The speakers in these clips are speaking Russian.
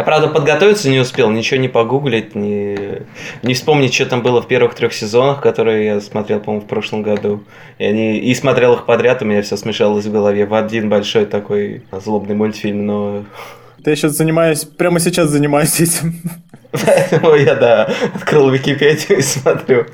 Я, правда, подготовиться не успел, ничего не погуглить, не, не вспомнить, что там было в первых трех сезонах, которые я смотрел, по-моему, в прошлом году. И, они, и смотрел их подряд, у меня все смешалось в голове в один большой такой злобный мультфильм, но... Я сейчас занимаюсь, прямо сейчас занимаюсь этим. Поэтому я, да, открыл Википедию и смотрю,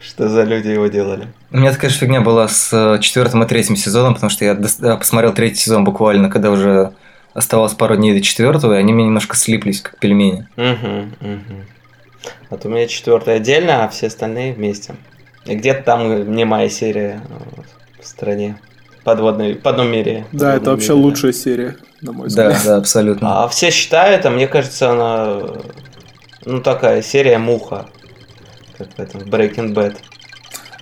что за люди его делали. У меня такая же фигня была с э, четвертым и третьим сезоном, потому что я посмотрел третий сезон буквально, когда уже оставалось пару дней до четвертого, и они мне немножко слиплись, как пельмени. Угу, угу. Вот у меня четвертый отдельно, а все остальные вместе. И где-то там не моя серия в стране. Подводной, в одном мире. Да, это вообще мире, лучшая да. серия, на мой взгляд. Да, да, абсолютно. А все считают, а мне кажется, она ну такая серия муха, как в этом Breaking Bad.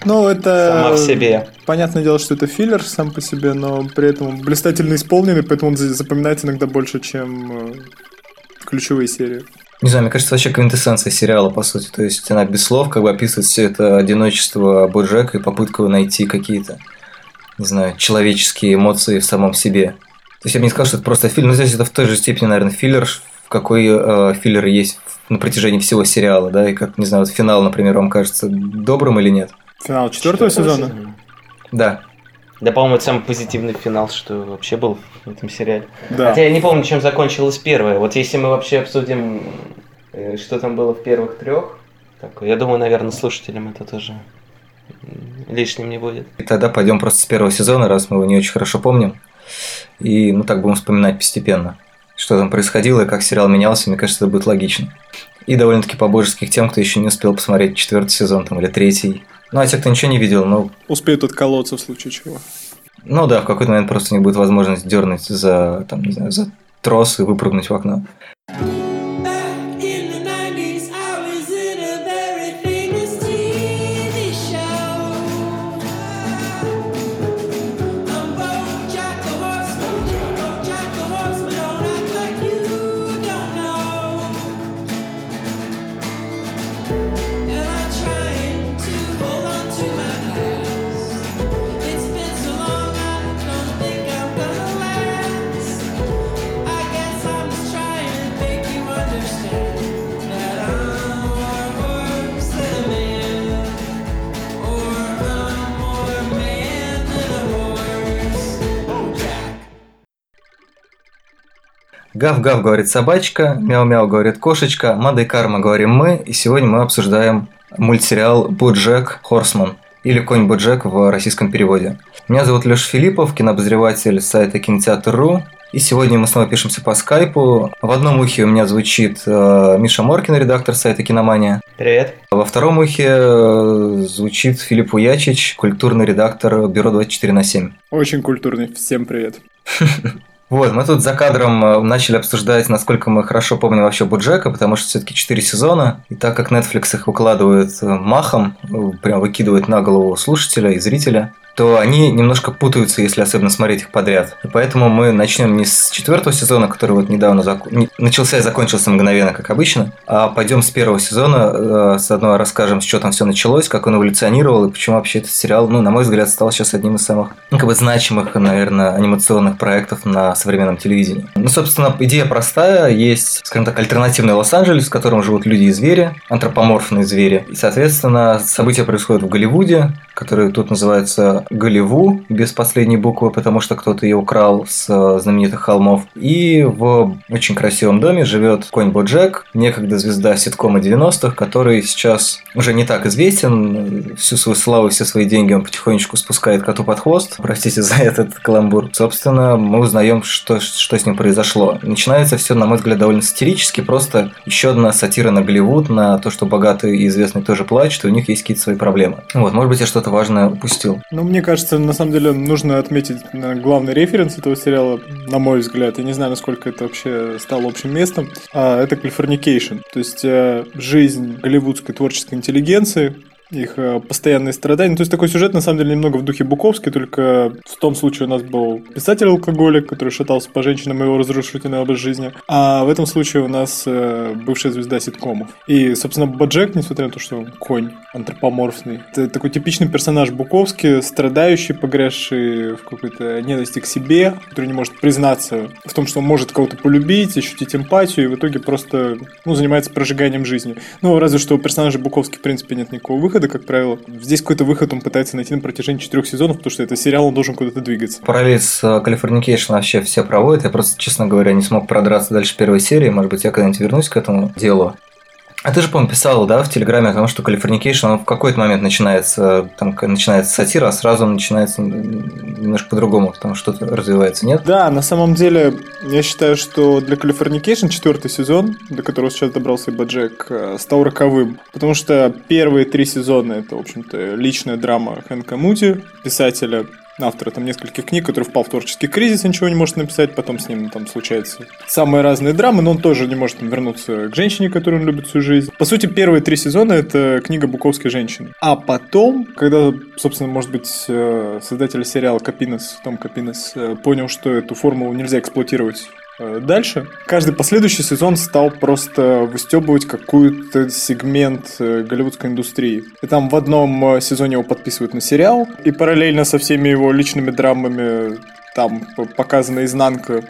Ну, это... Сама в себе. Понятное дело, что это филлер сам по себе, но при этом блистательно исполненный, поэтому он запоминается иногда больше, чем э, ключевые серии. Не знаю, мне кажется, вообще квинтэссенция сериала, по сути. То есть она без слов как бы описывает все это одиночество Боджека и попытку найти какие-то, не знаю, человеческие эмоции в самом себе. То есть я бы не сказал, что это просто филлер, но здесь это в той же степени, наверное, филлер, в какой э, филлер есть на протяжении всего сериала, да, и как, не знаю, вот финал, например, вам кажется добрым или нет? Финал четвертого сезона? сезона? Да. Да, по-моему, это самый позитивный финал, что вообще был в этом сериале. Да. Хотя я не помню, чем закончилось первое. Вот если мы вообще обсудим, э, что там было в первых трех, так, я думаю, наверное, слушателям это тоже лишним не будет. И тогда пойдем просто с первого сезона, раз мы его не очень хорошо помним. И ну так будем вспоминать постепенно, что там происходило и как сериал менялся. Мне кажется, это будет логично. И довольно-таки по-божеских тем, кто еще не успел посмотреть четвертый сезон там, или третий. Ну, а те, кто ничего не видел, ну... Успеют отколоться в случае чего. Ну да, в какой-то момент просто не будет возможности дернуть за, там, не знаю, за трос и выпрыгнуть в окно. Гав-гав говорит собачка, мяу-мяу говорит кошечка, Мада и Карма говорим мы, и сегодня мы обсуждаем мультсериал «Боджек Хорсман» или «Конь Боджек» в российском переводе. Меня зовут Леша Филиппов, кинообозреватель сайта кинотеатр.ру, и сегодня мы снова пишемся по скайпу. В одном ухе у меня звучит э, Миша Моркин, редактор сайта Киномания. Привет. Во втором ухе э, звучит Филипп Уячич, культурный редактор Бюро 24 на 7. Очень культурный. Всем привет. Вот, мы тут за кадром э, начали обсуждать, насколько мы хорошо помним вообще Буджека, потому что все-таки 4 сезона, и так как Netflix их выкладывает э, махом, э, прям выкидывает на голову слушателя и зрителя, то они немножко путаются, если особенно смотреть их подряд. И поэтому мы начнем не с четвертого сезона, который вот недавно зак... начался и закончился мгновенно, как обычно, а пойдем с первого сезона, э, с одной расскажем, с чего там все началось, как он эволюционировал и почему вообще этот сериал, ну, на мой взгляд, стал сейчас одним из самых, ну, как бы значимых, наверное, анимационных проектов на современном телевидении. Ну, собственно, идея простая, есть, скажем так, альтернативный Лос-Анджелес, в котором живут люди и звери, антропоморфные звери. И, соответственно, события происходят в Голливуде, который тут Голливу без последней буквы, потому что кто-то ее украл с э, знаменитых холмов. И в очень красивом доме живет конь Боджек, некогда звезда ситкома 90-х, который сейчас уже не так известен. Всю свою славу, все свои деньги он потихонечку спускает коту под хвост. Простите за этот каламбур. Собственно, мы узнаем, что, что с ним произошло. Начинается все, на мой взгляд, довольно сатирически. Просто еще одна сатира на Голливуд, на то, что богатые и известные тоже плачут, и у них есть какие-то свои проблемы. Вот, может быть, я что-то важное упустил. Ну, мне кажется, на самом деле нужно отметить наверное, главный референс этого сериала, на мой взгляд. Я не знаю, насколько это вообще стало общим местом. А, это Californication. То есть э, жизнь голливудской творческой интеллигенции, их э, постоянные страдания. То есть такой сюжет, на самом деле, немного в духе Буковский, только в том случае у нас был писатель-алкоголик, который шатался по женщинам и его разрушительный образ жизни, а в этом случае у нас э, бывшая звезда ситкомов. И, собственно, Боджек, несмотря на то, что он конь антропоморфный, это такой типичный персонаж Буковский, страдающий, погрязший в какой-то ненависти к себе, который не может признаться в том, что он может кого-то полюбить, ощутить эмпатию, и в итоге просто ну, занимается прожиганием жизни. Ну, разве что у персонажа Буковски, в принципе, нет никакого выхода, как правило. Здесь какой-то выход он пытается найти на протяжении четырех сезонов, потому что это сериал, он должен куда-то двигаться. Параллель с Californication вообще все проводят. Я просто, честно говоря, не смог продраться дальше первой серии. Может быть, я когда-нибудь вернусь к этому делу. А ты же, по-моему, писал, да, в Телеграме о том, что Californication, он в какой-то момент начинается, там начинается сатира, а сразу начинается немножко по-другому, потому что что-то развивается, нет? Да, на самом деле, я считаю, что для Californication четвертый сезон, до которого сейчас добрался и Баджек, э, стал роковым, потому что первые три сезона это, в общем-то, личная драма Хэнка Муди, писателя, автора там нескольких книг, который впал в творческий кризис ничего не может написать, потом с ним там случаются самые разные драмы, но он тоже не может вернуться к женщине, которую он любит всю жизнь. По сути, первые три сезона это книга Буковской женщины. А потом, когда, собственно, может быть, э, создатель сериала Капинес, Том Капинес, э, понял, что эту формулу нельзя эксплуатировать дальше. Каждый последующий сезон стал просто выстебывать какой-то сегмент э, голливудской индустрии. И там в одном э, сезоне его подписывают на сериал, и параллельно со всеми его личными драмами там показана изнанка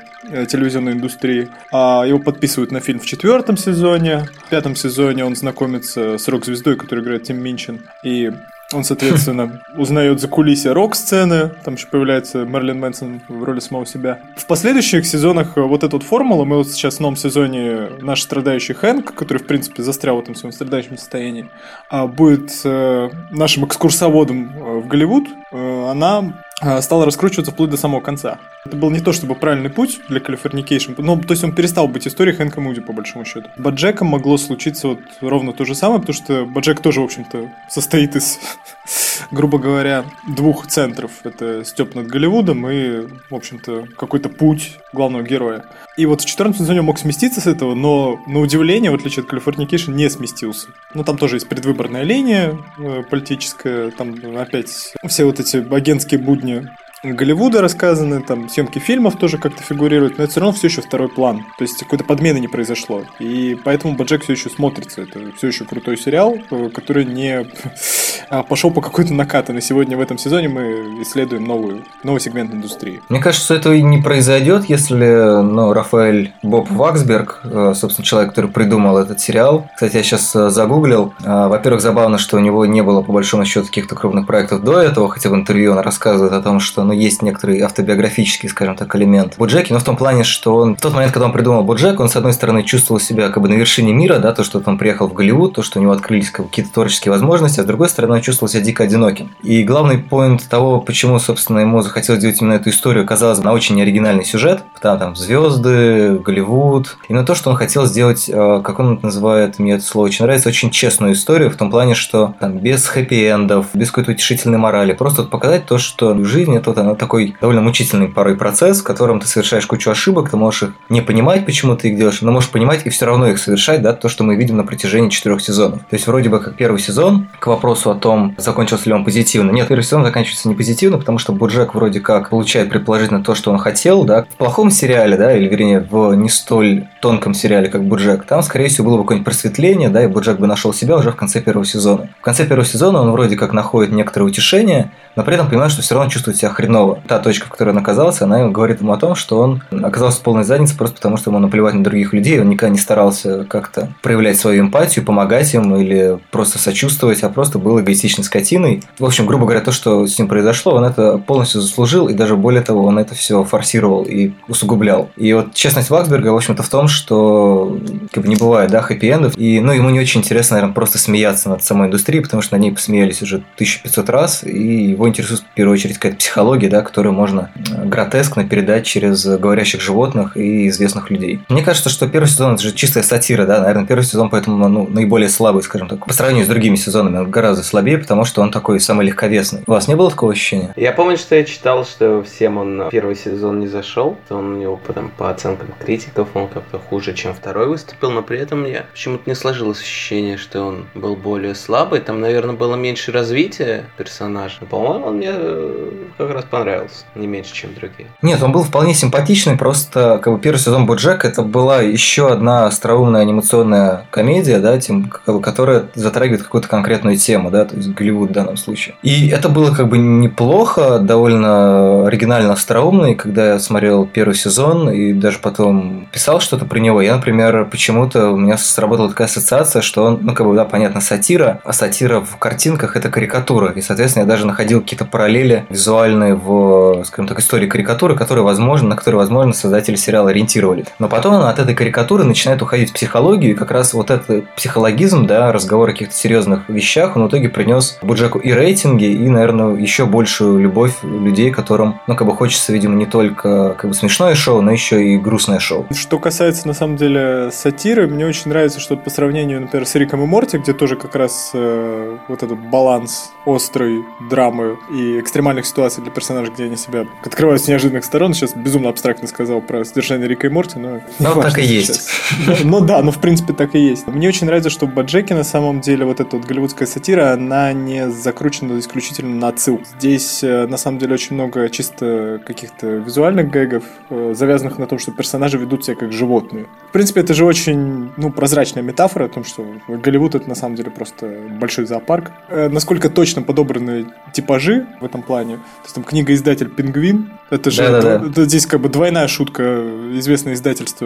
телевизионной индустрии. А его подписывают на фильм в четвертом сезоне. В пятом сезоне он знакомится с рок-звездой, которую играет Тим Минчин. И он, соответственно, узнает за кулисья рок-сцены, там еще появляется Мерлин Мэнсон в роли самого себя. В последующих сезонах вот эту вот формулу, мы вот сейчас в новом сезоне наш страдающий Хэнк, который, в принципе, застрял в этом своем страдающем состоянии, а будет э, нашим экскурсоводом э, в Голливуд, э, она э, стала раскручиваться вплоть до самого конца. Это был не то чтобы правильный путь для Californication, но то есть он перестал быть историей Хэнка Муди, по большому счету. БоДжеком могло случиться вот ровно то же самое, потому что БоДжек тоже, в общем-то, состоит из грубо говоря, двух центров. Это Стёб над Голливудом и, в общем-то, какой-то путь главного героя. И вот в 14 сезоне он мог сместиться с этого, но на удивление, в отличие от Californication, не сместился. Ну, там тоже есть предвыборная линия э, политическая, там опять все вот эти агентские будни Голливуда рассказаны, там съемки фильмов тоже как-то фигурируют, но это все равно все еще второй план. То есть какой-то подмены не произошло. И поэтому Баджек все еще смотрится. Это все еще крутой сериал, э, который не а, пошел по какой-то накатанной. Сегодня в этом сезоне мы исследуем новую, новый сегмент индустрии. Мне кажется, что этого и не произойдет, если ну, Рафаэль Боб Ваксберг, э, собственно, человек, который придумал этот сериал. Кстати, я сейчас э, загуглил. Во-первых, забавно, что у него не было, по большому счету, каких-то крупных проектов до этого, хотя в интервью он рассказывает о том, что ну, есть некоторый автобиографический, скажем так, элемент Боджеки, но в том плане, что он в тот момент, когда он придумал Боджек, он, с одной стороны, чувствовал себя как бы на вершине мира, да, то, что он приехал в Голливуд, то, что у него открылись какие-то творческие возможности, а с другой стороны, он чувствовал себя дико одиноким. И главный поинт того, почему, собственно, ему захотелось сделать именно эту историю, казалось на очень оригинальный сюжет, там, там звезды, Голливуд, и на то, что он хотел сделать, э, как он это называет, мне это слово очень нравится, очень честную историю, в том плане, что там без хэппи-эндов, без какой-то утешительной морали, просто вот показать то, что жизнь это вот она такой довольно мучительный порой процесс, в котором ты совершаешь кучу ошибок, ты можешь их не понимать, почему ты их делаешь, но можешь понимать и все равно их совершать, да, то, что мы видим на протяжении четырех сезонов. То есть вроде бы как первый сезон, к вопросу о том, закончился ли он позитивно. Нет, первый сезон заканчивается не позитивно, потому что Буджек вроде как получает предположительно то, что он хотел, да. В плохом сериале, да, или вернее в не столь тонком сериале, как Буджек, там, скорее всего, было бы какое-нибудь просветление, да, и Буджек бы нашел себя уже в конце первого сезона. В конце первого сезона он вроде как находит некоторое утешение, но при этом понимает, что все равно чувствует себя хреново. Та точка, в которой он оказался, она говорит ему о том, что он оказался в полной заднице просто потому, что ему наплевать на других людей, он никогда не старался как-то проявлять свою эмпатию, помогать им или просто сочувствовать, а просто был эгоистичной скотиной. В общем, грубо говоря, то, что с ним произошло, он это полностью заслужил, и даже более того, он это все форсировал и усугублял. И вот честность Ваксберга, в общем-то, в том, что как бы не бывает, да, хэппи-эндов, и, ну, ему не очень интересно, наверное, просто смеяться над самой индустрией, потому что на ней посмеялись уже 1500 раз, и его интересует в первую очередь какая-то психология, психологии, да, которую можно э, гротескно передать через говорящих животных и известных людей. Мне кажется, что первый сезон это же чистая сатира, да, наверное, первый сезон поэтому ну, наиболее слабый, скажем так. По сравнению с другими сезонами он гораздо слабее, потому что он такой самый легковесный. У вас не было такого ощущения? Я помню, что я читал, что всем он первый сезон не зашел, он у него потом по оценкам критиков он как-то хуже, чем второй выступил, но при этом мне почему-то не сложилось ощущение, что он был более слабый. Там, наверное, было меньше развития персонажа. По-моему, он мне э, как раз понравился, не меньше, чем другие. Нет, он был вполне симпатичный, просто как бы первый сезон Боджек это была еще одна остроумная анимационная комедия, да, тем, которая затрагивает какую-то конкретную тему, да, то есть Голливуд в данном случае. И это было как бы неплохо, довольно оригинально остроумно, и когда я смотрел первый сезон и даже потом писал что-то про него, я, например, почему-то у меня сработала такая ассоциация, что он, ну, как бы, да, понятно, сатира, а сатира в картинках – это карикатура, и, соответственно, я даже находил какие-то параллели визуальные в, скажем так, истории карикатуры, которые, возможно, на которые, возможно, создатели сериала ориентировались. Но потом от этой карикатуры начинает уходить в психологию, и как раз вот этот психологизм, да, разговор о каких-то серьезных вещах, он в итоге принес Буджеку и рейтинги, и, наверное, еще большую любовь людей, которым, ну, как бы хочется, видимо, не только как бы смешное шоу, но еще и грустное шоу. Что касается, на самом деле, сатиры, мне очень нравится, что по сравнению, например, с Риком и Морти, где тоже как раз э, вот этот баланс острой драмы и экстремальных ситуаций для персонажей, где они себя открывают с неожиданных сторон. Сейчас безумно абстрактно сказал про содержание Рика и Морти, но... Ну, так и есть. Ну да, но в принципе так и есть. Мне очень нравится, что в Баджеке на самом деле вот эта вот голливудская сатира, она не закручена исключительно на отсыл. Здесь э, на самом деле очень много чисто каких-то визуальных гэгов, э, завязанных на том, что персонажи ведут себя как животные. В принципе, это же очень ну, прозрачная метафора о том, что Голливуд это на самом деле просто большой зоопарк. Э, насколько точно подобраны типажи в этом плане. То есть там книга-издатель «Пингвин», это же да, да, да. здесь как бы двойная шутка. Известное издательство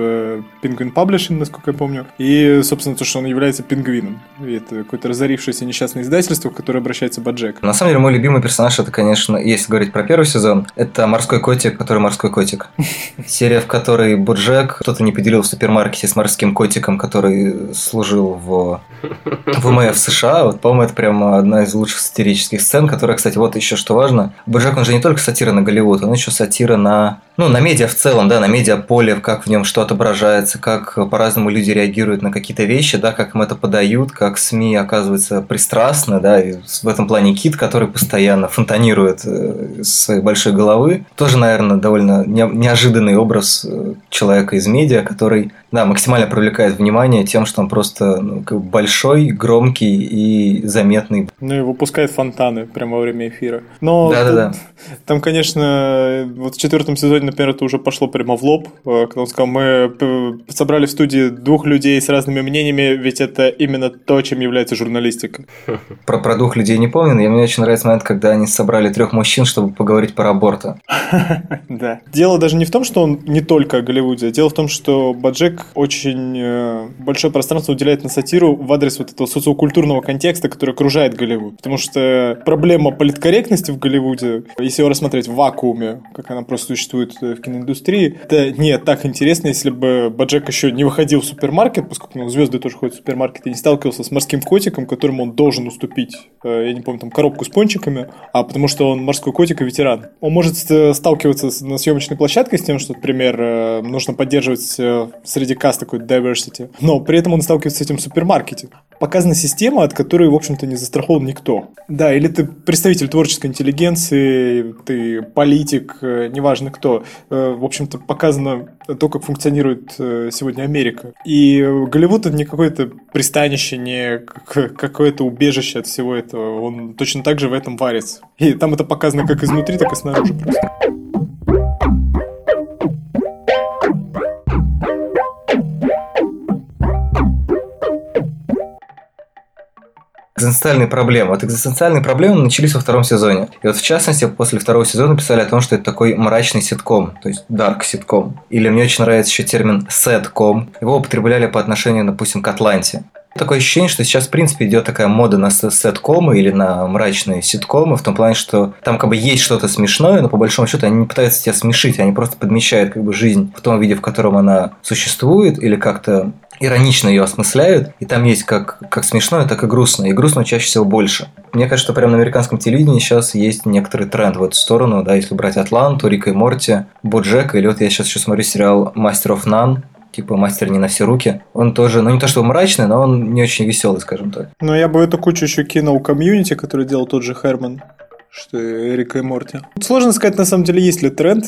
Penguin Publishing, насколько я помню. И, собственно, то, что он является пингвином. И это какое-то разорившееся несчастное издательство, в которое обращается Баджек. На самом деле, мой любимый персонаж, это, конечно, если говорить про первый сезон, это морской котик, который морской котик. Серия, в которой Боджек кто-то не поделил в супермаркете с морским котиком, который служил в ВМФ США. Вот, по-моему, это прям одна из лучших сатирических сцен, которая, кстати, вот еще что важно. Боджек, он же не только сатира на Голливуд, он еще сатира на, ну, на медиа в целом, да, на медиаполе, как в нем что отображается, как по-разному люди реагируют на какие-то вещи, да, как им это подают, как СМИ оказываются пристрастны, да, и в этом плане Кит, который постоянно фонтанирует э, своей большой головы, тоже, наверное, довольно неожиданный образ э, человека из медиа, который да, максимально привлекает внимание тем, что он просто ну, большой, громкий и заметный. Ну и выпускает фонтаны прямо во время эфира. Но да, да, да. там, конечно, вот в четвертом сезоне, например, это уже пошло прямо в лоб, э, когда он сказал, мы собрали в студии двух людей с разными мнениями, ведь это именно то, чем является журналистика. Про, про двух людей не помню, но мне очень нравится момент, когда они собрали трех мужчин, чтобы поговорить про аборта. Да. Дело даже не в том, что он не только о Голливуде, дело в том, что Баджек очень э, большое пространство уделяет на сатиру в адрес вот этого социокультурного контекста, который окружает Голливуд. Потому что проблема политкорректности в Голливуде, если его рассмотреть в вакууме, как она просто существует в киноиндустрии, это не так интересно, если бы Баджек еще не выходил в супермаркет, поскольку ну, звезды тоже ходят в супермаркет, и не сталкивался с морским котиком, которому он должен уступить, э, я не помню, там коробку с пончиками, а потому что он морской котик и ветеран. Он может сталкиваться на съемочной площадке с тем, что, например, э, нужно поддерживать среди среди каст такой diversity. Но при этом он сталкивается с этим в супермаркете. Показана система, от которой, в общем-то, не застрахован никто. Да, или ты представитель творческой интеллигенции, ты политик, э, неважно кто. Э, в общем-то, показано то, как функционирует э, сегодня Америка. И Голливуд это не какое-то пристанище, не какое-то убежище от всего этого. Он точно так же в этом варится. И там это показано как изнутри, так и снаружи просто. Экзистенциальные проблемы. Вот экзистенциальные проблемы начались во втором сезоне. И вот в частности, после второго сезона писали о том, что это такой мрачный ситком, то есть dark ситком. Или мне очень нравится еще термин сэтком. Его употребляли по отношению, допустим, к Атланте. Такое ощущение, что сейчас, в принципе, идет такая мода на сеткомы или на мрачные ситкомы, в том плане, что там как бы есть что-то смешное, но по большому счету они не пытаются тебя смешить, они просто подмечают как бы жизнь в том виде, в котором она существует, или как-то иронично ее осмысляют, и там есть как, как смешное, так и грустное, и грустного чаще всего больше. Мне кажется, что прямо на американском телевидении сейчас есть некоторый тренд в эту сторону, да, если брать Атланту, Рика и Морти, Боджек, или вот я сейчас еще смотрю сериал «Мастер оф Нан», типа мастер не на все руки. Он тоже, ну не то чтобы мрачный, но он не очень веселый, скажем так. Но я бы эту кучу еще кинул комьюнити, который делал тот же Херман, что Эрика и Морти. Сложно сказать, на самом деле, есть ли тренд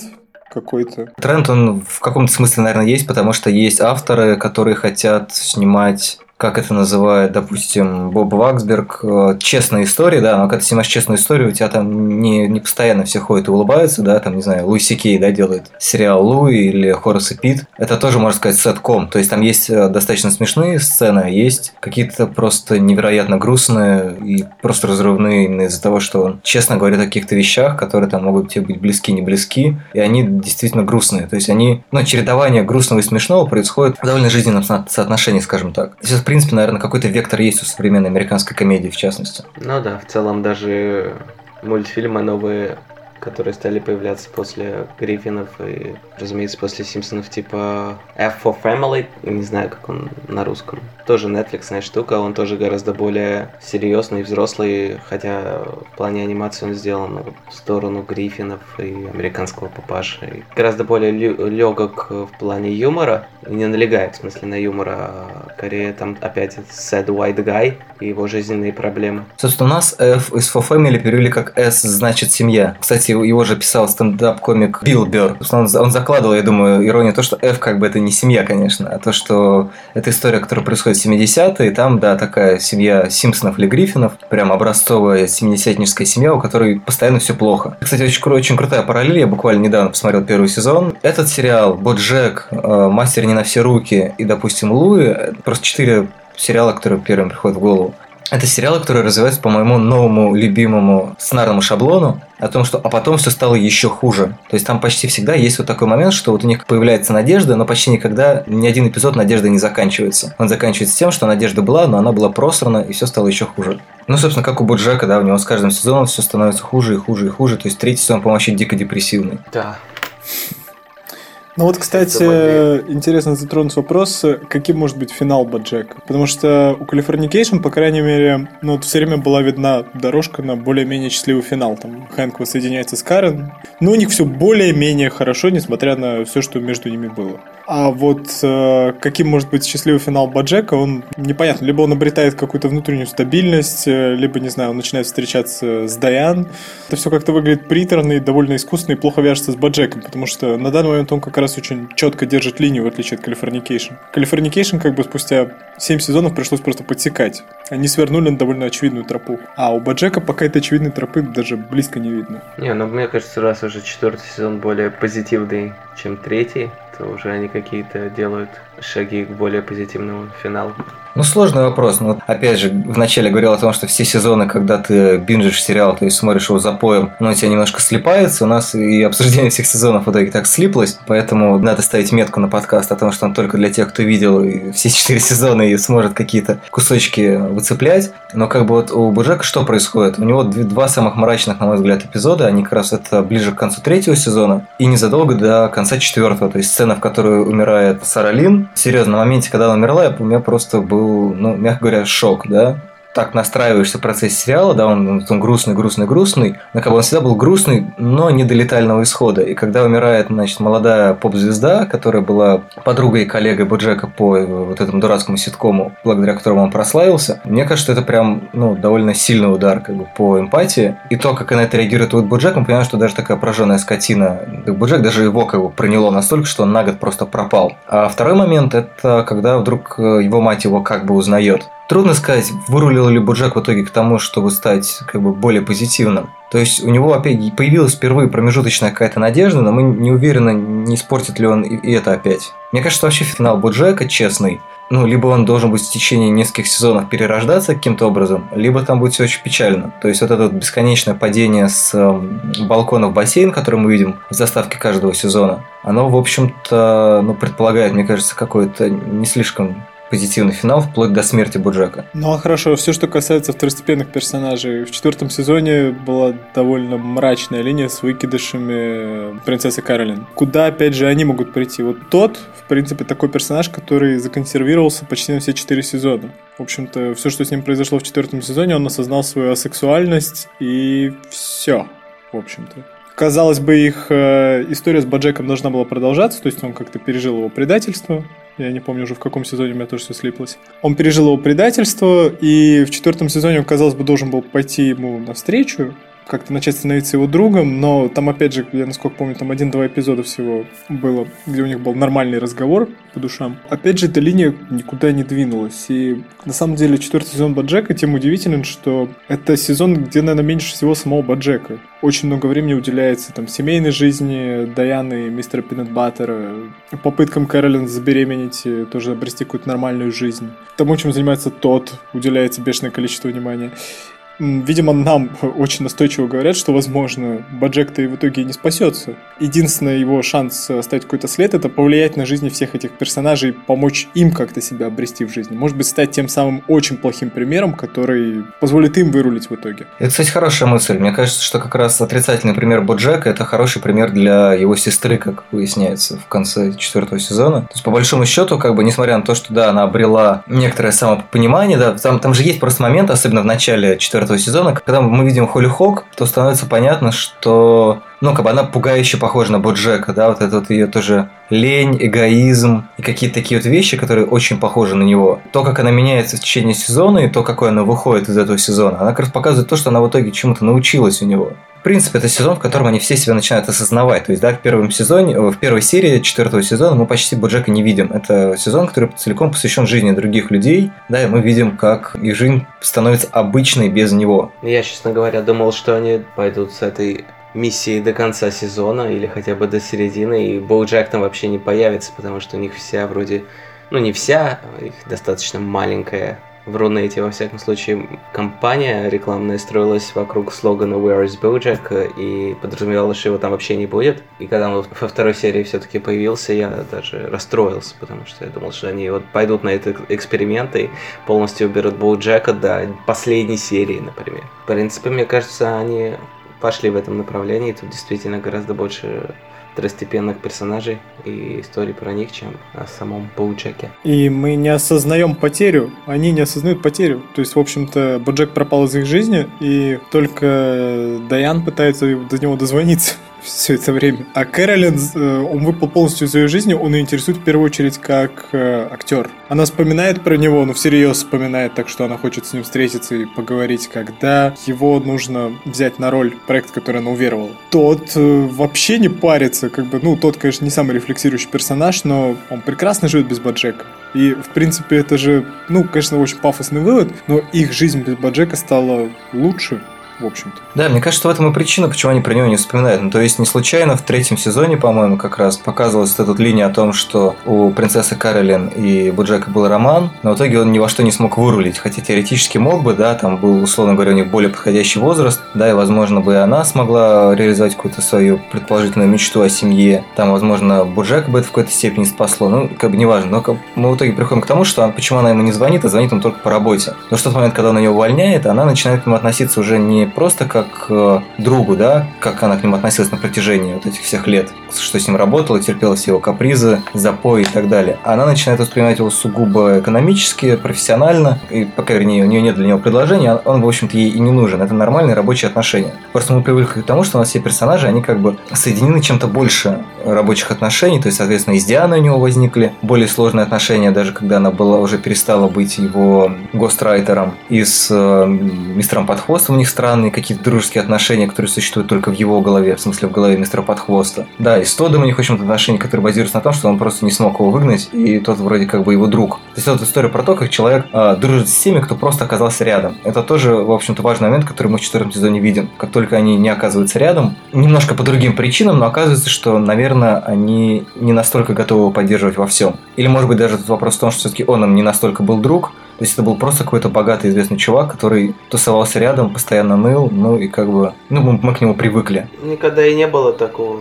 какой-то. Тренд, он в каком-то смысле, наверное, есть, потому что есть авторы, которые хотят снимать как это называет, допустим, Боб Ваксберг, э, честная история, да, но когда ты снимаешь честную историю, у тебя там не, не постоянно все ходят и улыбаются, да, там, не знаю, Луи Сикей, да, делает сериал Луи или Хорас и Пит. Это тоже, можно сказать, сетком, то есть там есть э, достаточно смешные сцены, а есть какие-то просто невероятно грустные и просто разрывные именно из-за того, что он честно говорит о каких-то вещах, которые там могут тебе быть близки, не близки, и они действительно грустные, то есть они, ну, чередование грустного и смешного происходит в довольно жизненном соотношении, скажем так. Сейчас принципе, наверное, какой-то вектор есть у современной американской комедии, в частности. Ну да, в целом даже мультфильмы новые которые стали появляться после Гриффинов и, разумеется, после Симпсонов, типа F for Family, не знаю, как он на русском. Тоже Netflix штука, он тоже гораздо более серьезный, взрослый, хотя в плане анимации он сделан в сторону Гриффинов и американского папаши. И гораздо более легок в плане юмора, не налегает, в смысле, на юмор, а скорее там опять sad white guy и его жизненные проблемы. Собственно, у нас F из for Family перевели как S значит семья. Кстати, его же писал стендап-комик Билл Бёрр. Он, он закладывал, я думаю, иронию то, что F как бы это не семья, конечно, а то, что это история, которая происходит 70-е, и там, да, такая семья Симпсонов или Гриффинов, прям образцовая 70-ническая семья, у которой постоянно все плохо. Кстати, очень, очень крутая параллель, я буквально недавно посмотрел первый сезон. Этот сериал, Боджек, э, Мастер не на все руки и, допустим, Луи, просто четыре сериала, которые первым приходят в голову. Это сериалы, которые развиваются по моему новому любимому сценарному шаблону о том, что а потом все стало еще хуже. То есть там почти всегда есть вот такой момент, что вот у них появляется надежда, но почти никогда ни один эпизод надежды не заканчивается. Он заканчивается тем, что надежда была, но она была просрана, и все стало еще хуже. Ну, собственно, как у Боджека, да, у него с каждым сезоном все становится хуже и хуже и хуже. То есть третий сезон, по-моему, вообще дико депрессивный. Да. Ну вот, кстати, интересно затронуть вопрос, каким может быть финал Баджека. Потому что у Californication, по крайней мере, ну вот все время была видна дорожка на более-менее счастливый финал. Там Хэнк воссоединяется с Карен. Но у них все более-менее хорошо, несмотря на все, что между ними было. А вот э, каким может быть счастливый финал Баджека, он непонятно. Либо он обретает какую-то внутреннюю стабильность, э, либо, не знаю, он начинает встречаться с Даян. Это все как-то выглядит приторно и довольно искусственно и плохо вяжется с БоДжеком, потому что на данный момент он как раз очень четко держит линию, в отличие от Californication. Californication как бы спустя 7 сезонов пришлось просто подсекать. Они свернули на довольно очевидную тропу. А у БоДжека пока этой очевидной тропы даже близко не видно. Не, ну мне кажется, раз уже четвертый сезон более позитивный, чем третий, уже они какие-то делают шаги к более позитивному финалу. Ну, сложный вопрос. Но, опять же, вначале говорил о том, что все сезоны, когда ты бинжишь сериал, то есть смотришь его запоем, оно у тебя немножко слипается. У нас и обсуждение всех сезонов в итоге так слиплось. Поэтому надо ставить метку на подкаст о том, что он только для тех, кто видел все четыре сезона и сможет какие-то кусочки выцеплять. Но как бы вот у Бужека что происходит? У него два самых мрачных, на мой взгляд, эпизода. Они как раз это ближе к концу третьего сезона и незадолго до конца четвертого. То есть сцена, в которой умирает Саралин. Серьезно, на моменте, когда она умерла, у меня просто был, ну, мягко говоря, шок, да, так настраиваешься в процессе сериала, да, он, он грустный, грустный, грустный, как бы он всегда был грустный, но не до летального исхода. И когда умирает, значит, молодая поп-звезда, которая была подругой и коллегой Боджека по э, вот этому дурацкому ситкому, благодаря которому он прославился, мне кажется, это прям, ну, довольно сильный удар, как бы, по эмпатии. И то, как она это реагирует вот Боджек, мы понимаем, что даже такая прожженная скотина, как Боджек, даже его как бы проняло настолько, что он на год просто пропал. А второй момент, это когда вдруг э, его мать его как бы узнает. Трудно сказать, вырулил ли Буджак в итоге к тому, чтобы стать как бы более позитивным. То есть у него опять появилась впервые промежуточная какая-то надежда, но мы не уверены, не испортит ли он и это опять. Мне кажется, вообще финал Буджека честный. Ну, либо он должен быть в течение нескольких сезонов перерождаться каким-то образом, либо там будет все очень печально. То есть вот это вот бесконечное падение с э, балкона в бассейн, который мы видим в заставке каждого сезона, оно, в общем-то, ну, предполагает, мне кажется, какое-то не слишком позитивный финал вплоть до смерти Буджека. Ну а хорошо, все, что касается второстепенных персонажей. В четвертом сезоне была довольно мрачная линия с выкидышами принцессы Каролин. Куда, опять же, они могут прийти? Вот тот, в принципе, такой персонаж, который законсервировался почти на все четыре сезона. В общем-то, все, что с ним произошло в четвертом сезоне, он осознал свою асексуальность и все, в общем-то. Казалось бы, их э, история с Баджеком должна была продолжаться, то есть он как-то пережил его предательство. Я не помню уже в каком сезоне у меня тоже все слиплось. Он пережил его предательство, и в четвертом сезоне он, казалось бы, должен был пойти ему навстречу, как-то начать становиться его другом, но там, опять же, я насколько помню, там один-два эпизода всего было, где у них был нормальный разговор по душам. Опять же, эта линия никуда не двинулась. И на самом деле четвертый сезон Баджека тем удивителен, что это сезон, где, наверное, меньше всего самого Баджека. Очень много времени уделяется там семейной жизни Даяны и мистера Пинет Баттера, попыткам Кэролин забеременеть, тоже обрести какую-то нормальную жизнь. Тому, чем занимается тот, уделяется бешеное количество внимания. Видимо, нам очень настойчиво говорят, что, возможно, Баджек-то и в итоге не спасется. Единственный его шанс оставить какой-то след — это повлиять на жизни всех этих персонажей, помочь им как-то себя обрести в жизни. Может быть, стать тем самым очень плохим примером, который позволит им вырулить в итоге. Это, кстати, хорошая мысль. Мне кажется, что как раз отрицательный пример Боджека — это хороший пример для его сестры, как выясняется в конце четвертого сезона. То есть, по большому счету, как бы, несмотря на то, что, да, она обрела некоторое самопонимание, да, там, там же есть просто момент, особенно в начале четвертого четвертого сезона, когда мы видим Холли Хок, то становится понятно, что ну, как бы она пугающе похожа на Боджека, да, вот это вот ее тоже лень, эгоизм и какие-то такие вот вещи, которые очень похожи на него. То, как она меняется в течение сезона и то, какой она выходит из этого сезона, она как раз показывает то, что она в итоге чему-то научилась у него. В принципе, это сезон, в котором они все себя начинают осознавать. То есть, да, в первом сезоне, в первой серии четвертого сезона мы почти Боджека не видим. Это сезон, который целиком посвящен жизни других людей, да, и мы видим, как их жизнь становится обычной без него. Я, честно говоря, думал, что они пойдут с этой миссии до конца сезона или хотя бы до середины, и Боуджек там вообще не появится, потому что у них вся вроде, ну не вся, их достаточно маленькая в Рунете, во всяком случае, компания рекламная строилась вокруг слогана Where is Bojack, и подразумевалось, что его там вообще не будет. И когда он во второй серии все-таки появился, я даже расстроился, потому что я думал, что они вот пойдут на этот эксперимент и полностью уберут Боуджека до последней серии, например. В принципе, мне кажется, они пошли в этом направлении. Тут действительно гораздо больше второстепенных персонажей и истории про них, чем о самом Боуджеке. И мы не осознаем потерю, они не осознают потерю. То есть, в общем-то, Боджек пропал из их жизни, и только Даян пытается до него дозвониться все это время. А Кэролин, э, он выпал полностью из ее жизни, он ее интересует в первую очередь как э, актер. Она вспоминает про него, но всерьез вспоминает, так что она хочет с ним встретиться и поговорить, когда его нужно взять на роль проект, который она уверовала. Тот э, вообще не парится, как бы, ну, тот, конечно, не самый рефлексирующий персонаж, но он прекрасно живет без Баджека. И, в принципе, это же, ну, конечно, очень пафосный вывод, но их жизнь без Баджека стала лучше, в общем-то. Да, мне кажется, в этом и причина, почему они про него не вспоминают. Ну, то есть, не случайно в третьем сезоне, по-моему, как раз показывалась эта линия о том, что у принцессы Каролин и Буджека был роман, но в итоге он ни во что не смог вырулить. Хотя теоретически мог бы, да, там был, условно говоря, у них более подходящий возраст, да, и, возможно, бы и она смогла реализовать какую-то свою предположительную мечту о семье. Там, возможно, Буджек бы это в какой-то степени спасло. Ну, как бы неважно. Но мы в итоге приходим к тому, что почему она ему не звонит, а звонит ему только по работе. Но в тот момент, когда он ее увольняет, она начинает к нему относиться уже не просто как э, другу, да, как она к нему относилась на протяжении вот этих всех лет, что с ним работала, терпела все его капризы, запои и так далее. Она начинает воспринимать его сугубо экономически, профессионально, и пока, вернее, у нее нет для него предложения, он, в общем-то, ей и не нужен. Это нормальные рабочие отношения. Просто мы привыкли к тому, что у нас все персонажи, они как бы соединены чем-то больше рабочих отношений, то есть, соответственно, и с Дианой у него возникли более сложные отношения, даже когда она была уже перестала быть его гострайтером, и с э, мистером Подхвостом у них странные какие-то дружеские отношения, которые существуют только в его голове, в смысле в голове мистера Подхвоста. Да, и с Тодом у них, в общем-то, отношения, которые базируются на том, что он просто не смог его выгнать, и тот вроде как бы его друг. То есть это история про то, как человек э, дружит с теми, кто просто оказался рядом. Это тоже, в общем-то, важный момент, который мы в четвертом сезоне видим. Как только они не оказываются рядом, немножко по другим причинам, но оказывается, что, наверное, они не настолько готовы его поддерживать во всем. Или, может быть, даже тут вопрос в том, что все-таки он им не настолько был друг, То есть это был просто какой-то богатый известный чувак, который тусовался рядом, постоянно ныл, ну и как бы, ну мы, мы к нему привыкли. Никогда и не было такого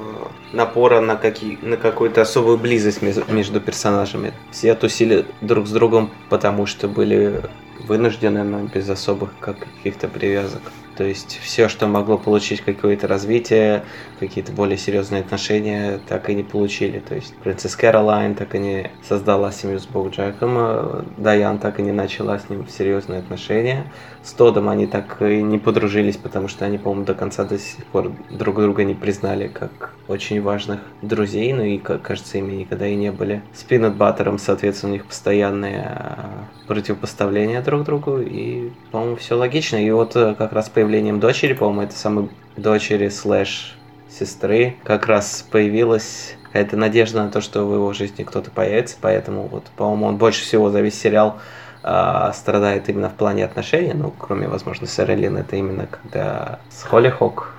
напора на, какие, на какую-то особую близость между персонажами. Все тусили друг с другом, потому что были вынуждены, но без особых каких-то привязок. То есть все, что могло получить какое-то развитие, какие-то более серьезные отношения, так и не получили. То есть принцесс Кэролайн так и не создала семью с Бог Джеком, а Дайан так и не начала с ним серьезные отношения. С Тодом они так и не подружились, потому что они, по-моему, до конца до сих пор друг друга не признали как очень важных друзей, ну и, кажется, ими никогда и не были. С Пинат Баттером, соответственно, у них постоянные а, противопоставления друг другу, и, по-моему, все логично. И вот э, как раз появлением дочери, по-моему, это самой дочери слэш сестры, как раз появилась какая-то надежда на то, что в его жизни кто-то появится, поэтому вот, по-моему, он больше всего за весь сериал э, страдает именно в плане отношений, ну, кроме, возможно, Сары Лин, это именно когда с Холли Хок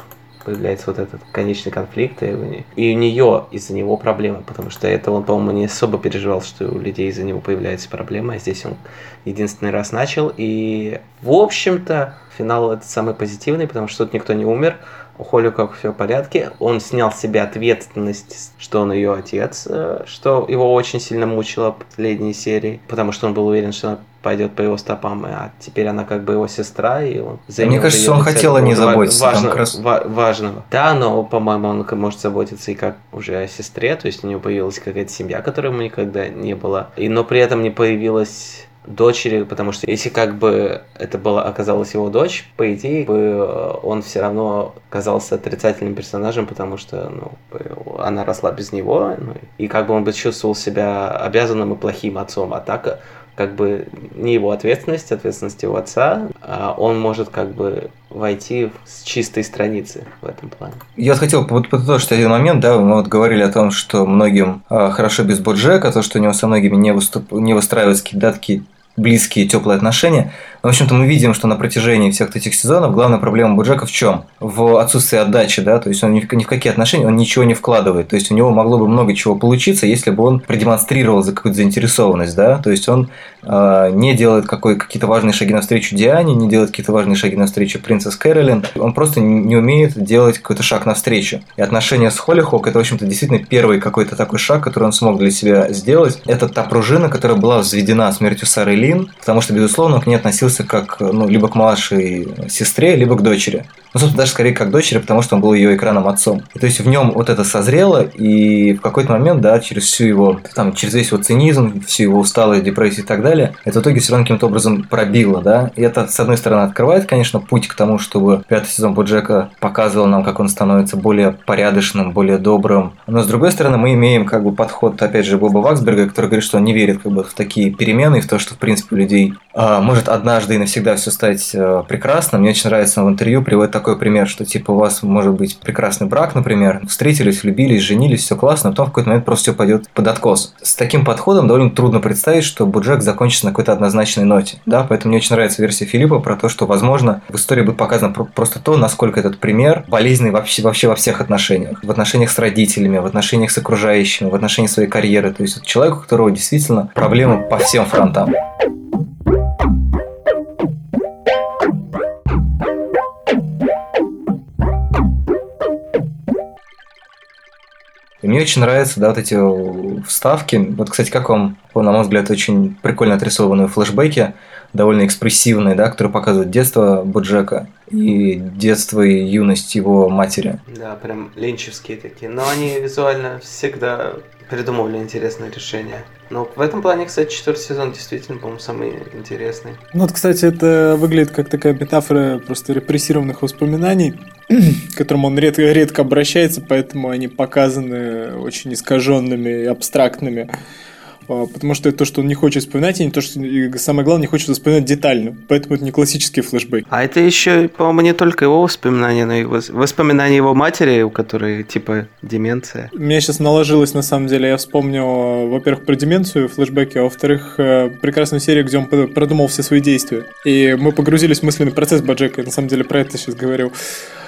появляется вот этот конечный конфликт, и, и у нее из-за него проблемы, потому что это он, по-моему, не особо переживал, что у людей из-за него появляется проблема, а здесь он единственный раз начал, и, в общем-то, финал этот самый позитивный, потому что тут никто не умер, у Холли как все в порядке, он снял с себя ответственность, что он ее отец, э, что его очень сильно мучило последней серии, потому что он был уверен, что она пойдет по его стопам, а теперь она как бы его сестра, и он Мне кажется, он хотел о ней заботиться. Важно, раз... важного. Да, но, по-моему, он может заботиться и как уже о сестре, то есть у него появилась какая-то семья, которой ему никогда не было, и, но при этом не появилась дочери, потому что если как бы это была оказалась его дочь, по идее бы э, он все равно казался отрицательным персонажем, потому что ну, она росла без него, ну, и как бы он бы чувствовал себя обязанным и плохим отцом, а так как бы не его ответственность, ответственность его отца, а он может как бы войти с чистой страницы в этом плане. Я хотел вот подытожить один момент, да, мы вот говорили о том, что многим э, хорошо без Боджека, то, что у него со многими не, выступ... не выстраиваются какие-то такие близкие, теплые отношения. Но, в общем-то, мы видим, что на протяжении всех этих сезонов главная проблема Буджека в чем? В отсутствии отдачи, да, то есть он ни в, ни в какие отношения, он ничего не вкладывает. То есть у него могло бы много чего получиться, если бы он продемонстрировал за какую-то заинтересованность, да, то есть он э, не делает какой, какие-то важные шаги навстречу Диане, не делает какие-то важные шаги навстречу принцесс Кэролин, он просто не умеет делать какой-то шаг навстречу. И отношения с Холлихок это, в общем-то, действительно первый какой-то такой шаг, который он смог для себя сделать. Это та пружина, которая была взведена смертью Сары Лин, потому что, безусловно, он к ней относился как ну, либо к младшей сестре, либо к дочери. Ну, собственно, даже скорее как дочери, потому что он был ее экраном отцом. И то есть в нем вот это созрело, и в какой-то момент, да, через всю его, там, через весь его цинизм, всю его усталость, депрессию и так далее, это в итоге все равно каким-то образом пробило, да. И это, с одной стороны, открывает, конечно, путь к тому, чтобы пятый сезон Боджека показывал нам, как он становится более порядочным, более добрым. Но, с другой стороны, мы имеем как бы подход, опять же, Боба Ваксберга, который говорит, что он не верит как бы в такие перемены, в то, что, в принципе, у людей а, может однажды и навсегда все стать а, прекрасным. Мне очень нравится, он в интервью приводит такой пример, что типа у вас может быть прекрасный брак, например, встретились, влюбились, женились, все классно, а потом в какой-то момент просто все пойдет под откос. С таким подходом довольно трудно представить, что Буджек закончится на какой-то однозначной ноте. Да, поэтому мне очень нравится версия Филиппа про то, что, возможно, в истории будет показано просто то, насколько этот пример болезненный вообще, вообще во всех отношениях. В отношениях с родителями, в отношениях с окружающими, в отношениях своей карьеры. То есть человек, у которого действительно проблемы по всем фронтам. И мне очень нравятся, да, вот эти вставки. Вот, кстати, как вам, на мой взгляд, очень прикольно отрисованные флешбеки, довольно экспрессивные, да, которые показывают детство Боджека и детство и юность его матери. Да, прям ленчевские такие. Но они визуально всегда придумывали интересные решения. Но в этом плане, кстати, четвертый сезон действительно, по-моему, самый интересный. Ну вот, кстати, это выглядит как такая метафора просто репрессированных воспоминаний, к которым он редко, редко обращается, поэтому они показаны очень искаженными и абстрактными. Потому что это то, что он не хочет вспоминать, и не то, что и самое главное, не хочет вспоминать детально. Поэтому это не классический флешбэк. А это еще, по-моему, не только его воспоминания, но и воспоминания его матери, у которой типа деменция. У меня сейчас наложилось, на самом деле, я вспомнил, во-первых, про деменцию флешбеки, а во-вторых, э, прекрасную серию, где он продумал все свои действия. И мы погрузились в мысленный процесс Баджека, я на самом деле про это сейчас говорил.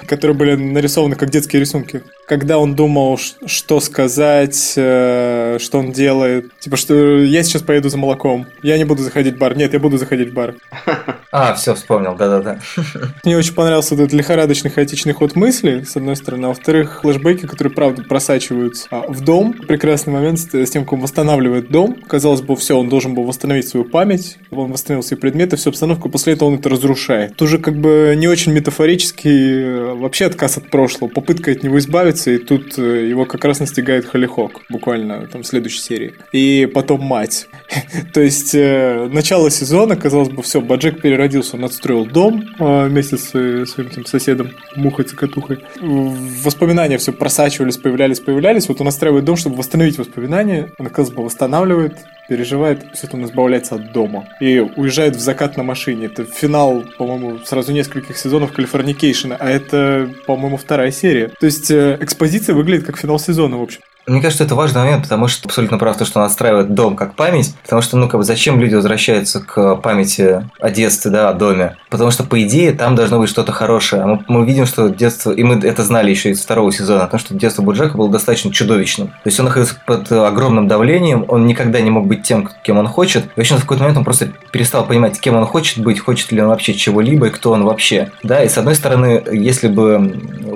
Которые были нарисованы как детские рисунки. Когда он думал, что сказать, э, что он делает. Типа, что я сейчас поеду за молоком. Я не буду заходить в бар. Нет, я буду заходить в бар. А, все, вспомнил, да-да-да. Мне очень понравился этот лихорадочный хаотичный ход мысли, с одной стороны. А во-вторых, флешбеки, которые, правда, просачиваются а, в дом. Прекрасный момент с тем, как он восстанавливает дом. Казалось бы, все, он должен был восстановить свою память. Он восстановил свои предметы, всю обстановку. После этого он это разрушает. Тоже как бы не очень метафорический э, вообще отказ от прошлого. Попытка от него избавиться, и тут э, его как раз настигает Холихок. Буквально там в следующей серии. И потом мать. То есть, э, начало сезона, казалось бы, все, Баджек переродился родился, он отстроил дом а, вместе с своим тем соседом Мухой-цокотухой. Воспоминания все просачивались, появлялись, появлялись. Вот он отстраивает дом, чтобы восстановить воспоминания. Он, оказывается, восстанавливает, переживает, все это он избавляется от дома. И уезжает в закат на машине. Это финал, по-моему, сразу нескольких сезонов Калифорникейшена, а это, по-моему, вторая серия. То есть э, экспозиция выглядит как финал сезона, в общем. Мне кажется, это важный момент, потому что абсолютно прав то, что он отстраивает дом как память, потому что, ну, как бы, зачем люди возвращаются к памяти о детстве, да, о доме? Потому что, по идее, там должно быть что-то хорошее. Мы, мы видим, что детство, и мы это знали еще из второго сезона, потому что детство Буджака было достаточно чудовищным. То есть он находился под огромным давлением, он никогда не мог быть тем, кем он хочет. И вообще, в какой-то момент он просто перестал понимать, кем он хочет быть, хочет ли он вообще чего-либо и кто он вообще. Да, и с одной стороны, если бы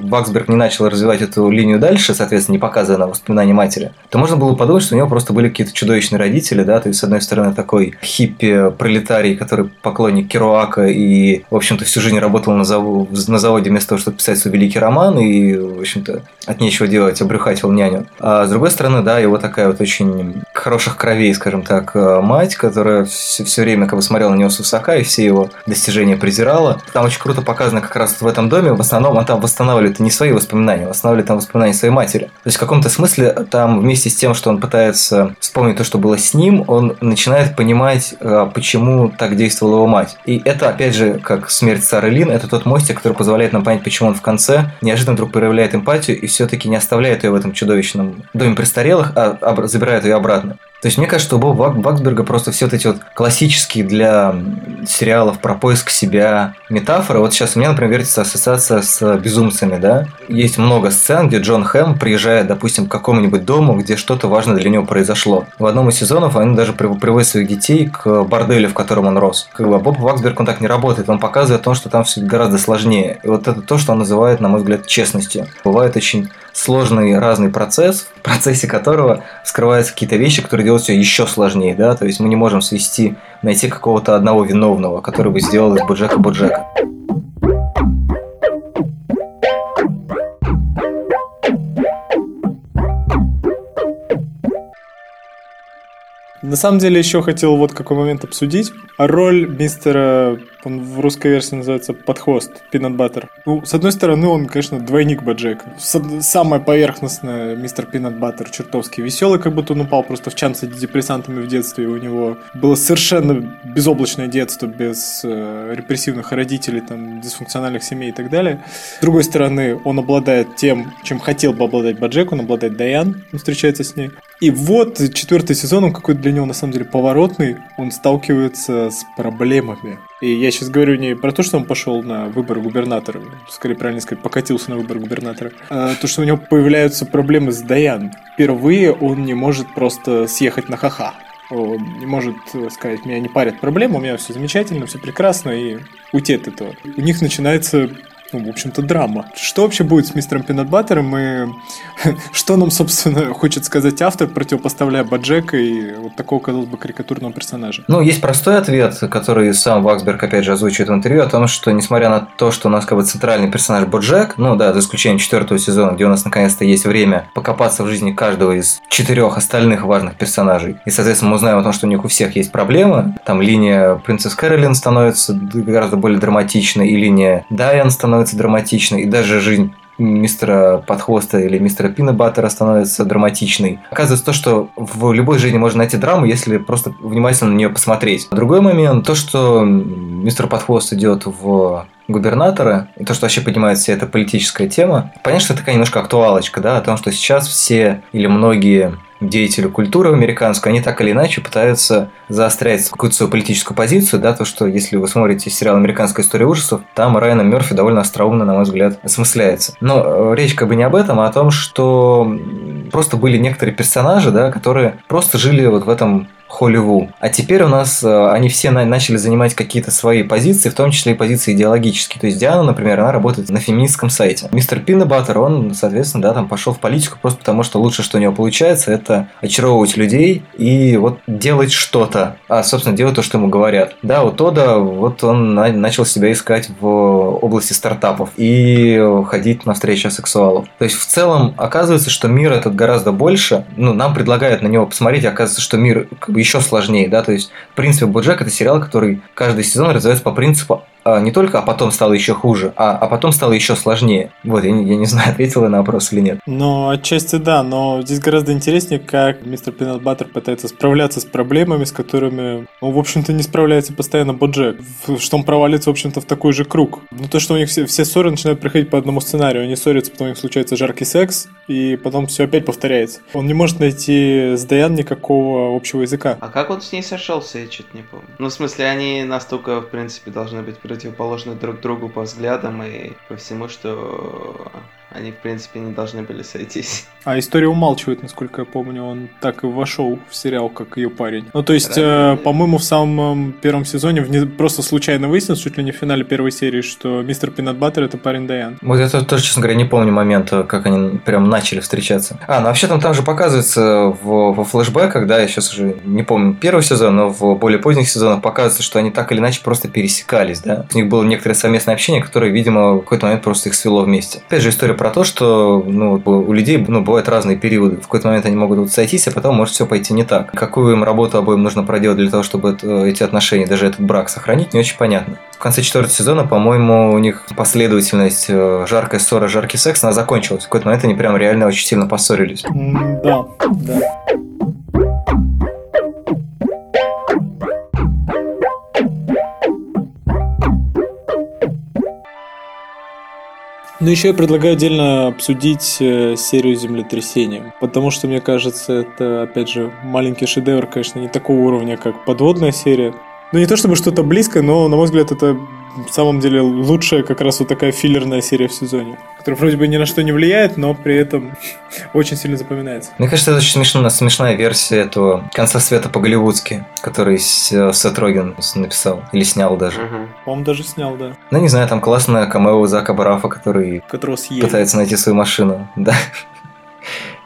Баксберг не начал развивать эту линию дальше, соответственно, не показывая воспоминания матери, то можно было подумать, что у него просто были какие-то чудовищные родители, да, то есть, с одной стороны, такой хиппи-пролетарий, который поклонник Керуака и, в общем-то, всю жизнь работал на, зав... на заводе вместо того, чтобы писать свой великий роман и, в общем-то, от нечего делать, обрюхатил няню. А с другой стороны, да, его такая вот очень хороших кровей, скажем так, мать, которая все, все время как бы смотрела на него с высока и все его достижения презирала. Там очень круто показано как раз в этом доме, в основном он там восстанавливает не свои воспоминания, восстанавливает там воспоминания своей матери. То есть в каком-то смысле там вместе с тем, что он пытается вспомнить то, что было с ним, он начинает понимать, а, почему так действовала его мать. И это, опять же, как смерть Сары Лин, это тот мостик, который позволяет нам понять, почему он в конце неожиданно вдруг проявляет эмпатию и все-таки не оставляет ее в этом чудовищном доме престарелых, а забирает ее обратно. То есть мне кажется, у Боба Баксберга просто все вот эти вот классические для сериалов про поиск себя метафоры. Вот сейчас у меня, например, вертится ассоциация с безумцами, да. Есть много сцен, где Джон Хэм приезжает, допустим, к какому-нибудь дому, где что-то важное для него произошло. В одном из сезонов он даже приводит своих детей к борделю, в котором он рос. Как бы Боб Баксберг, он так не работает. Он показывает то, что там все гораздо сложнее. И вот это то, что он называет, на мой взгляд, честностью. Бывает очень сложный разный процесс, в процессе которого скрываются какие-то вещи, которые делают все еще сложнее, да, то есть мы не можем свести, найти какого-то одного виновного, который бы сделал из Боджека Боджека. На самом деле еще хотел вот какой момент обсудить. Роль мистера, он в русской версии называется подхвост, Peanut Butter. Ну, с одной стороны, он, конечно, двойник Баджека. Самая поверхностная мистер Peanut Butter, чертовски веселый, как будто он упал просто в чан с антидепрессантами в детстве. И у него было совершенно безоблачное детство, без э, репрессивных родителей, там, дисфункциональных семей и так далее. С другой стороны, он обладает тем, чем хотел бы обладать Баджек, он обладает Даян, он встречается с ней. И вот четвертый сезон, он какой-то для него на самом деле поворотный, он сталкивается с проблемами. И я сейчас говорю не про то, что он пошел на выбор губернатора, скорее правильно сказать, покатился на выбор губернатора, а то, что у него появляются проблемы с Даян. Впервые он не может просто съехать на ха-ха. Он не может сказать, меня не парят проблемы, у меня все замечательно, все прекрасно, и уйти от этого. У них начинается ну, в общем-то, драма. Что вообще будет с мистером Пинатбаттером и что нам, собственно, хочет сказать автор, противопоставляя Баджека и вот такого, казалось бы, карикатурного персонажа? Ну, есть простой ответ, который сам Ваксберг, опять же, озвучивает в интервью, о том, что, несмотря на то, что у нас как бы центральный персонаж Боджек, ну да, за исключением четвертого сезона, где у нас наконец-то есть время покопаться в жизни каждого из четырех остальных важных персонажей, и, соответственно, мы узнаем о том, что у них у всех есть проблемы, там линия принцесс Кэролин становится гораздо более драматичной, и линия Дайан становится становится драматичной, и даже жизнь мистера Подхвоста или мистера Пинабаттера становится драматичной. Оказывается то, что в любой жизни можно найти драму, если просто внимательно на нее посмотреть. Другой момент, то, что мистер Подхвост идет в губернатора, и то, что вообще поднимает вся эта политическая тема. Понятно, что это такая немножко актуалочка, да, о том, что сейчас все или многие деятели культуры американской, они так или иначе пытаются заострять какую-то свою политическую позицию, да, то, что если вы смотрите сериал «Американская история ужасов», там Райана Мерфи довольно остроумно, на мой взгляд, осмысляется. Но э, речь как бы не об этом, а о том, что просто были некоторые персонажи, да, которые просто жили вот в этом Холливу. А теперь у нас э, они все на, начали занимать какие-то свои позиции, в том числе и позиции идеологические. То есть Диана, например, она работает на феминистском сайте. Мистер Пиннебаттер, он, соответственно, да, там пошел в политику просто потому, что лучше, что у него получается, это очаровывать людей и вот делать что-то, а, собственно, делать то, что ему говорят. Да, у Тода вот он на, начал себя искать в области стартапов и ходить на встречи сексуалов. То есть, в целом, оказывается, что мир этот гораздо больше. Ну, нам предлагают на него посмотреть, оказывается, что мир как бы еще сложнее, да, то есть, в принципе, Боджек это сериал, который каждый сезон развивается по принципу а, не только, а потом стало еще хуже, а, а потом стало еще сложнее. Вот, я, я не знаю, ответил я на вопрос или нет. Ну, отчасти да, но здесь гораздо интереснее, как мистер Пинат Баттер пытается справляться с проблемами, с которыми, ну, в общем-то, не справляется постоянно Боджек. Что он провалится, в общем-то, в такой же круг. Ну, то, что у них все, все ссоры начинают приходить по одному сценарию. Они ссорятся, потом у них случается жаркий секс, и потом все опять повторяется. Он не может найти с Даян никакого общего языка. А как он с ней сошелся, я что-то не помню. Ну, в смысле, они настолько, в принципе, должны быть противоположны друг другу по взглядам и по всему, что они, в принципе, не должны были сойтись. А история умалчивает, насколько я помню, он так и вошел в сериал, как ее парень. Ну, то есть, э, по-моему, в самом первом сезоне вне... просто случайно выяснилось, чуть ли не в финале первой серии, что мистер Пинат Баттер это парень Дайан. Вот я тоже, честно говоря, не помню момента, как они прям начали встречаться. А, ну вообще там, там же показывается в, во флешбэках, да, я сейчас уже не помню первый сезон, но в более поздних сезонах показывается, что они так или иначе просто пересекались, да. У них было некоторое совместное общение, которое, видимо, в какой-то момент просто их свело вместе. Опять же, история про то, что ну, у людей ну, бывают разные периоды. В какой-то момент они могут вот сойтись, а потом может все пойти не так. Какую им работу обоим нужно проделать для того, чтобы это, эти отношения, даже этот брак сохранить, не очень понятно. В конце четвертого сезона, по-моему, у них последовательность э, жаркая ссора, жаркий секс, она закончилась. В какой-то момент они прям реально очень сильно поссорились. Да, да. Но еще я предлагаю отдельно обсудить э, серию землетрясения, потому что, мне кажется, это, опять же, маленький шедевр, конечно, не такого уровня, как подводная серия. Ну, не то чтобы что-то близкое, но, на мой взгляд, это в самом деле лучшая как раз вот такая филлерная серия в сезоне, которая вроде бы ни на что не влияет, но при этом очень сильно запоминается. Мне кажется, это очень смешно, смешная версия этого «Конца света по-голливудски», который Сет Роген написал или снял даже. Угу. По-моему, даже снял, да. Ну, не знаю, там классная камео Зака Барафа, который пытается найти свою машину. Да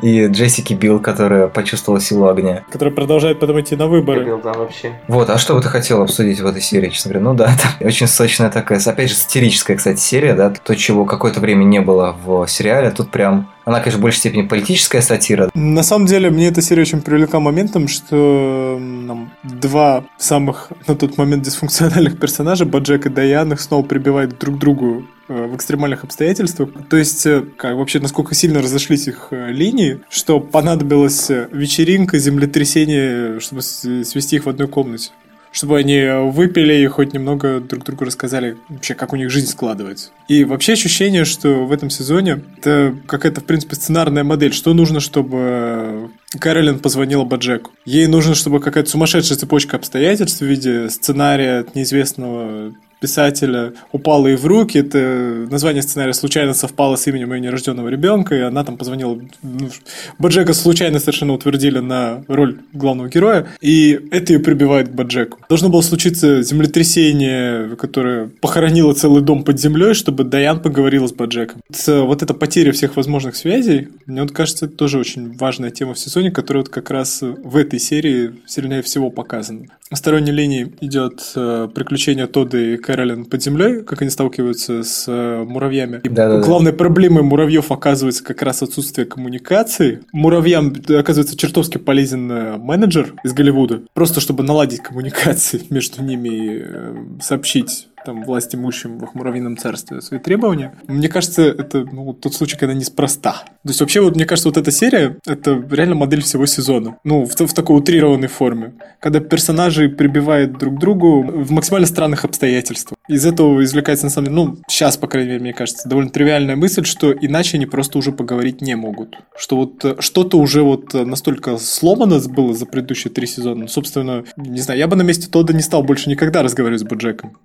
и Джессики Билл, которая почувствовала силу огня. Которая продолжает потом идти на выборы. Билл, да, вообще. Вот, а что бы ты хотел обсудить в этой серии, честно говоря? Ну да, это очень сочная такая, опять же, сатирическая, кстати, серия, да, то, чего какое-то время не было в сериале, тут прям она, конечно, в большей степени политическая сатира. На самом деле, мне эта серия очень привлекла моментом, что нам два самых на тот момент дисфункциональных персонажа, Баджек и Даян, их снова прибивают друг к другу э, в экстремальных обстоятельствах. То есть, э, как вообще, насколько сильно разошлись их э, линии, что понадобилась вечеринка, землетрясение, чтобы свести их в одной комнате чтобы они выпили и хоть немного друг другу рассказали вообще, как у них жизнь складывается. И вообще ощущение, что в этом сезоне это какая-то, в принципе, сценарная модель. Что нужно, чтобы Кэролин позвонила Баджеку? Ей нужно, чтобы какая-то сумасшедшая цепочка обстоятельств в виде сценария от неизвестного писателя упало ей в руки. Это название сценария случайно совпало с именем ее нерожденного ребенка, и она там позвонила... Ну, Баджека случайно совершенно утвердили на роль главного героя, и это ее прибивает к Баджеку. Должно было случиться землетрясение, которое похоронило целый дом под землей, чтобы Даян поговорила с Баджеком. Вот эта потеря всех возможных связей, мне вот кажется, это тоже очень важная тема в сезоне, которая вот как раз в этой серии сильнее всего показана. На сторонней линии идет э, приключение Тодда и Кэролин под землей, как они сталкиваются с э, муравьями. И да, да, главной да. проблемой муравьев оказывается как раз отсутствие коммуникации. Муравьям оказывается чертовски полезен э, менеджер из Голливуда, просто чтобы наладить коммуникации между ними и э, сообщить там, власть имущим в Муравьином царстве свои требования. Мне кажется, это ну, тот случай, когда неспроста. То есть вообще, вот мне кажется, вот эта серия, это реально модель всего сезона. Ну, в, в такой утрированной форме. Когда персонажи прибивают друг другу в максимально странных обстоятельствах. Из этого извлекается, на самом деле, ну, сейчас, по крайней мере, мне кажется, довольно тривиальная мысль, что иначе они просто уже поговорить не могут. Что вот э, что-то уже вот настолько сломано было за предыдущие три сезона. Ну, собственно, не знаю, я бы на месте Тодда не стал больше никогда разговаривать с Боджеком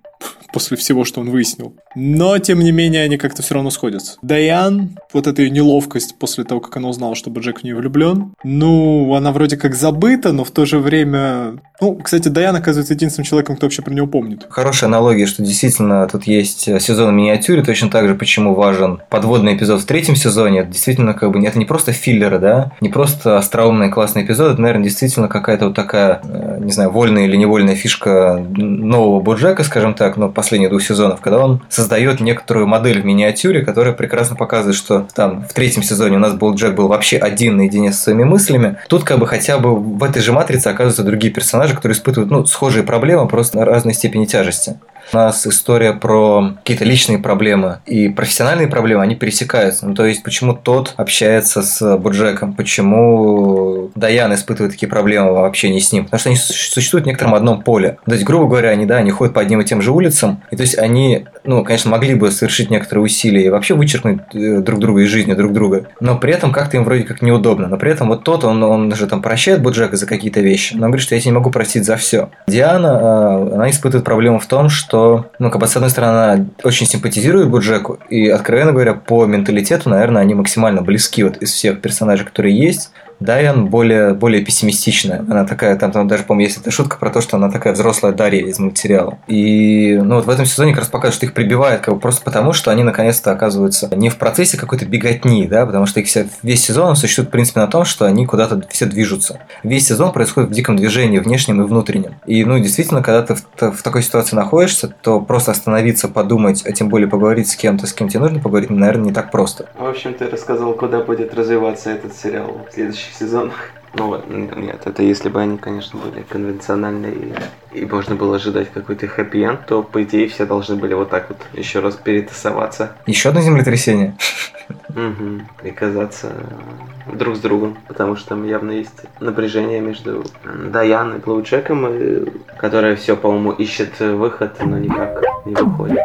после всего, что он выяснил. Но, тем не менее, они как-то все равно сходятся. Дайан, вот эта ее неловкость после того, как она узнала, что Джек в нее влюблен, ну, она вроде как забыта, но в то же время... Ну, кстати, Дайан оказывается единственным человеком, кто вообще про него помнит. Хорошая аналогия, что действительно тут есть сезон в миниатюре, точно так же, почему важен подводный эпизод в третьем сезоне. Это действительно как бы это не просто филлеры, да, не просто остроумный классный эпизод, это, наверное, действительно какая-то вот такая, э, не знаю, вольная или невольная фишка нового Боджека, скажем так, но последних двух сезонов, когда он создает некоторую модель в миниатюре, которая прекрасно показывает, что там в третьем сезоне у нас был Джек был вообще один наедине со своими мыслями. Тут как бы хотя бы в этой же матрице оказываются другие персонажи, которые испытывают ну, схожие проблемы, просто на разной степени тяжести. У нас история про какие-то личные проблемы и профессиональные проблемы, они пересекаются. Ну, то есть, почему тот общается с Буджеком, почему Даян испытывает такие проблемы в общении с ним. Потому что они существуют в некотором одном поле. То есть, грубо говоря, они, да, они ходят по одним и тем же улицам, и то есть они, ну, конечно, могли бы совершить некоторые усилия и вообще вычеркнуть э, друг друга из жизни друг друга, но при этом как-то им вроде как неудобно. Но при этом вот тот, он, он даже там прощает Буджека за какие-то вещи, но он говорит, что я тебя не могу простить за все. Диана, э, она испытывает проблему в том, что что, ну, как бы, с одной стороны, она очень симпатизирует Буджеку, и, откровенно говоря, по менталитету, наверное, они максимально близки вот из всех персонажей, которые есть. Дайан более, более пессимистичная. Она такая, там, там даже, по-моему, есть эта шутка про то, что она такая взрослая Дарья из мультсериала. И ну, вот в этом сезоне как раз показывают, что их прибивает как бы просто потому, что они наконец-то оказываются не в процессе какой-то беготни, да, потому что их вся, весь сезон существует, в принципе, на том, что они куда-то все движутся. Весь сезон происходит в диком движении, внешнем и внутреннем. И, ну, действительно, когда ты в, в такой ситуации находишься, то просто остановиться, подумать, а тем более поговорить с кем-то, с кем тебе нужно поговорить, наверное, не так просто. В общем, ты рассказал, куда будет развиваться этот сериал в следующий следующих сезонах. Ну вот, нет, это если бы они, конечно, были конвенциональные и, и можно было ожидать какой-то хэппи то, по идее, все должны были вот так вот еще раз перетасоваться. Еще одно землетрясение. Угу. И казаться друг с другом, потому что там явно есть напряжение между Даян и Блоуджеком, которая все, по-моему, ищет выход, но никак не выходит.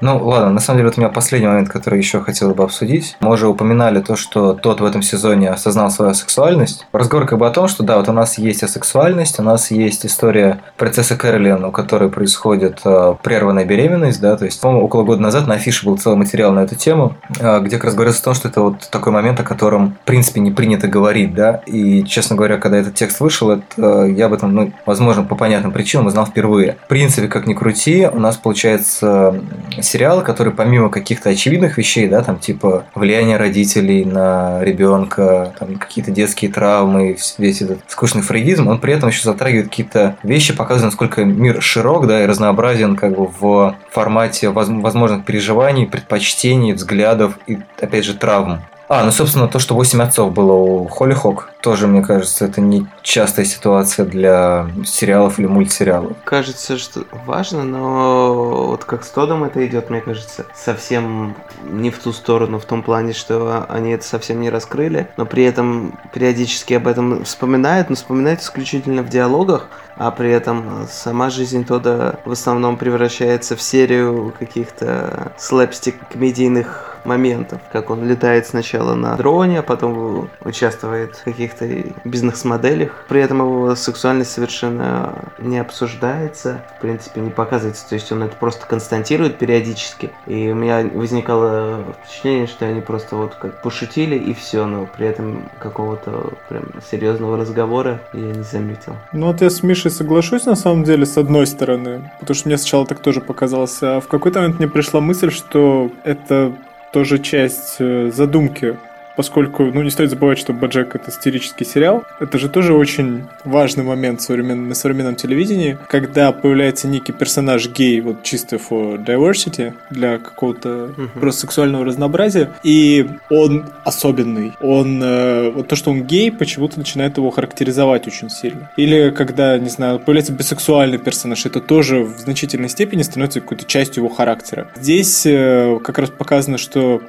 Ну, ладно, на самом деле, вот у меня последний момент, который еще хотел бы обсудить. Мы уже упоминали то, что тот в этом сезоне осознал свою сексуальность. Разговор как бы о том, что да, вот у нас есть асексуальность, у нас есть история процесса Кэролин, у которой происходит э, прерванная беременность, да, то есть, по-моему, около года назад на афише был целый материал на эту тему, э, где как раз говорится о том, что это вот такой момент, о котором, в принципе, не принято говорить, да, и, честно говоря, когда этот текст вышел, это, э, я об этом, ну, возможно, по понятным причинам узнал впервые. В принципе, как ни крути, у нас получается сериалы, которые помимо каких-то очевидных вещей, да, там типа влияние родителей на ребенка, там какие-то детские травмы, весь этот скучный фрейдизм, он при этом еще затрагивает какие-то вещи, показывает, насколько мир широк, да, и разнообразен как бы в формате возможных переживаний, предпочтений, взглядов и, опять же, травм. А, ну, собственно, то, что 8 отцов было у Холли Хок, тоже, мне кажется, это не частая ситуация для сериалов или мультсериалов. Кажется, что важно, но вот как с Тодом это идет, мне кажется, совсем не в ту сторону, в том плане, что они это совсем не раскрыли, но при этом периодически об этом вспоминают, но вспоминают исключительно в диалогах, а при этом сама жизнь Тода в основном превращается в серию каких-то слэпстик-комедийных моментов, как он летает сначала на дроне, а потом участвует в каких-то бизнес-моделях. При этом его сексуальность совершенно не обсуждается, в принципе, не показывается. То есть он это просто констатирует периодически. И у меня возникало впечатление, что они просто вот как пошутили и все, но при этом какого-то прям серьезного разговора я не заметил. Ну вот я с Мишей соглашусь на самом деле с одной стороны, потому что мне сначала так тоже показалось, а в какой-то момент мне пришла мысль, что это тоже часть э, задумки поскольку, ну, не стоит забывать, что Баджек это сатирический сериал. Это же тоже очень важный момент современ... на современном телевидении, когда появляется некий персонаж гей, вот чисто for diversity, для какого-то uh-huh. просто сексуального разнообразия, и он особенный. Он, э, вот то, что он гей, почему-то начинает его характеризовать очень сильно. Или когда, не знаю, появляется бисексуальный персонаж, это тоже в значительной степени становится какой-то частью его характера. Здесь э, как раз показано, что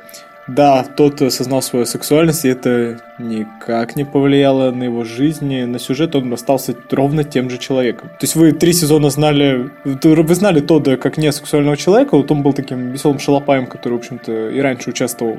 да, тот осознал свою сексуальность, и это никак не повлияло на его жизнь, на сюжет, он остался ровно тем же человеком. То есть вы три сезона знали, вы знали Тодда как не сексуального человека, вот он был таким веселым шалопаем, который, в общем-то, и раньше участвовал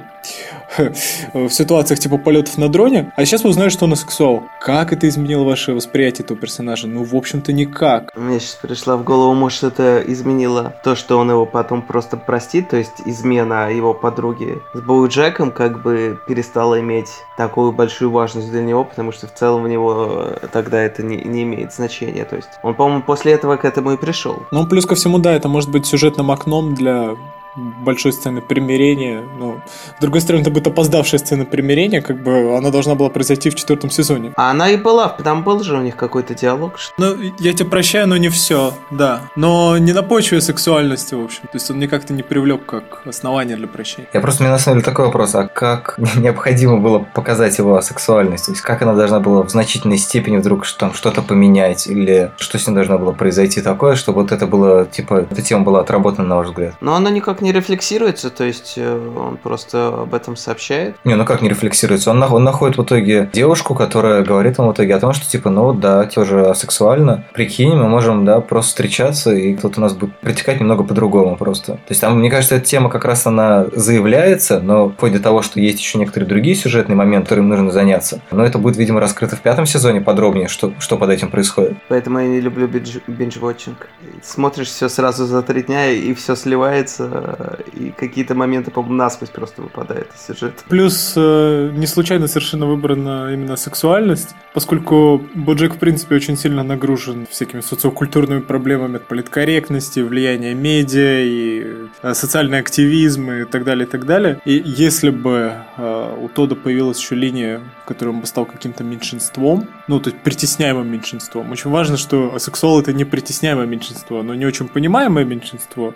в ситуациях типа полетов на дроне, а сейчас вы узнаете, что он сексуал. Как это изменило ваше восприятие этого персонажа? Ну, в общем-то, никак. Мне сейчас пришла в голову, может, это изменило то, что он его потом просто простит, то есть измена его подруги с Боу Джеком как бы перестала иметь такую большую важность для него, потому что в целом у него э, тогда это не, не имеет значения. То есть он, по-моему, после этого к этому и пришел. Ну, плюс ко всему, да, это может быть сюжетным окном для большой сцены примирения. Но, с другой стороны, это будет опоздавшая сцена примирения, как бы она должна была произойти в четвертом сезоне. А она и была, там был же у них какой-то диалог. Что... Ну, я тебя прощаю, но не все, да. Но не на почве сексуальности, в общем. То есть он мне как-то не привлек как основание для прощения. Я просто мне на самом деле такой вопрос, а как необходимо было показать его сексуальность? То есть как она должна была в значительной степени вдруг там что-то поменять? Или что с ним должно было произойти такое, чтобы вот это было, типа, эта тема была отработана, на ваш взгляд? Но она никак не рефлексируется, то есть э, он просто об этом сообщает. Не, ну как не рефлексируется? Он, он находит в итоге девушку, которая говорит ему в итоге о том, что типа, ну да, тоже сексуально. Прикинь, мы можем, да, просто встречаться, и кто-то у нас будет протекать немного по-другому просто. То есть там, мне кажется, эта тема как раз она заявляется, но вплоть до того, что есть еще некоторые другие сюжетные моменты, которым нужно заняться. Но это будет, видимо, раскрыто в пятом сезоне подробнее, что, что под этим происходит. Поэтому я не люблю бинж-вотчинг. Смотришь все сразу за три дня, и все сливается, и какие-то моменты, по-моему, насквозь просто выпадают из сюжета. Плюс э, не случайно совершенно выбрана именно сексуальность, поскольку Боджек, в принципе, очень сильно нагружен всякими социокультурными проблемами от политкорректности, влияния медиа и э, социальный активизм и так далее, и так далее. И если бы э, у Тода появилась еще линия, в которой он бы стал каким-то меньшинством, ну, то есть притесняемым меньшинством, очень важно, что сексуал это не притесняемое меньшинство, но не очень понимаемое меньшинство,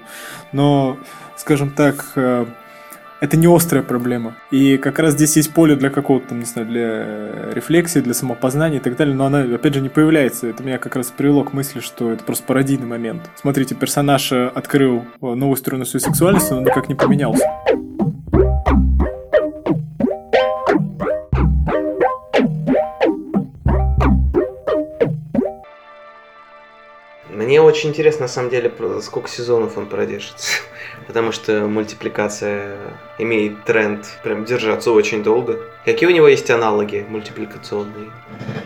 но скажем так, э, это не острая проблема. И как раз здесь есть поле для какого-то, там, не знаю, для рефлексии, для самопознания и так далее, но она, опять же, не появляется. Это меня как раз привело к мысли, что это просто пародийный момент. Смотрите, персонаж э, открыл э, новую сторону своей сексуальности, но он никак не поменялся. Мне очень интересно, на самом деле, сколько сезонов он продержится. Потому что мультипликация имеет тренд прям держаться очень долго. Какие у него есть аналоги мультипликационные,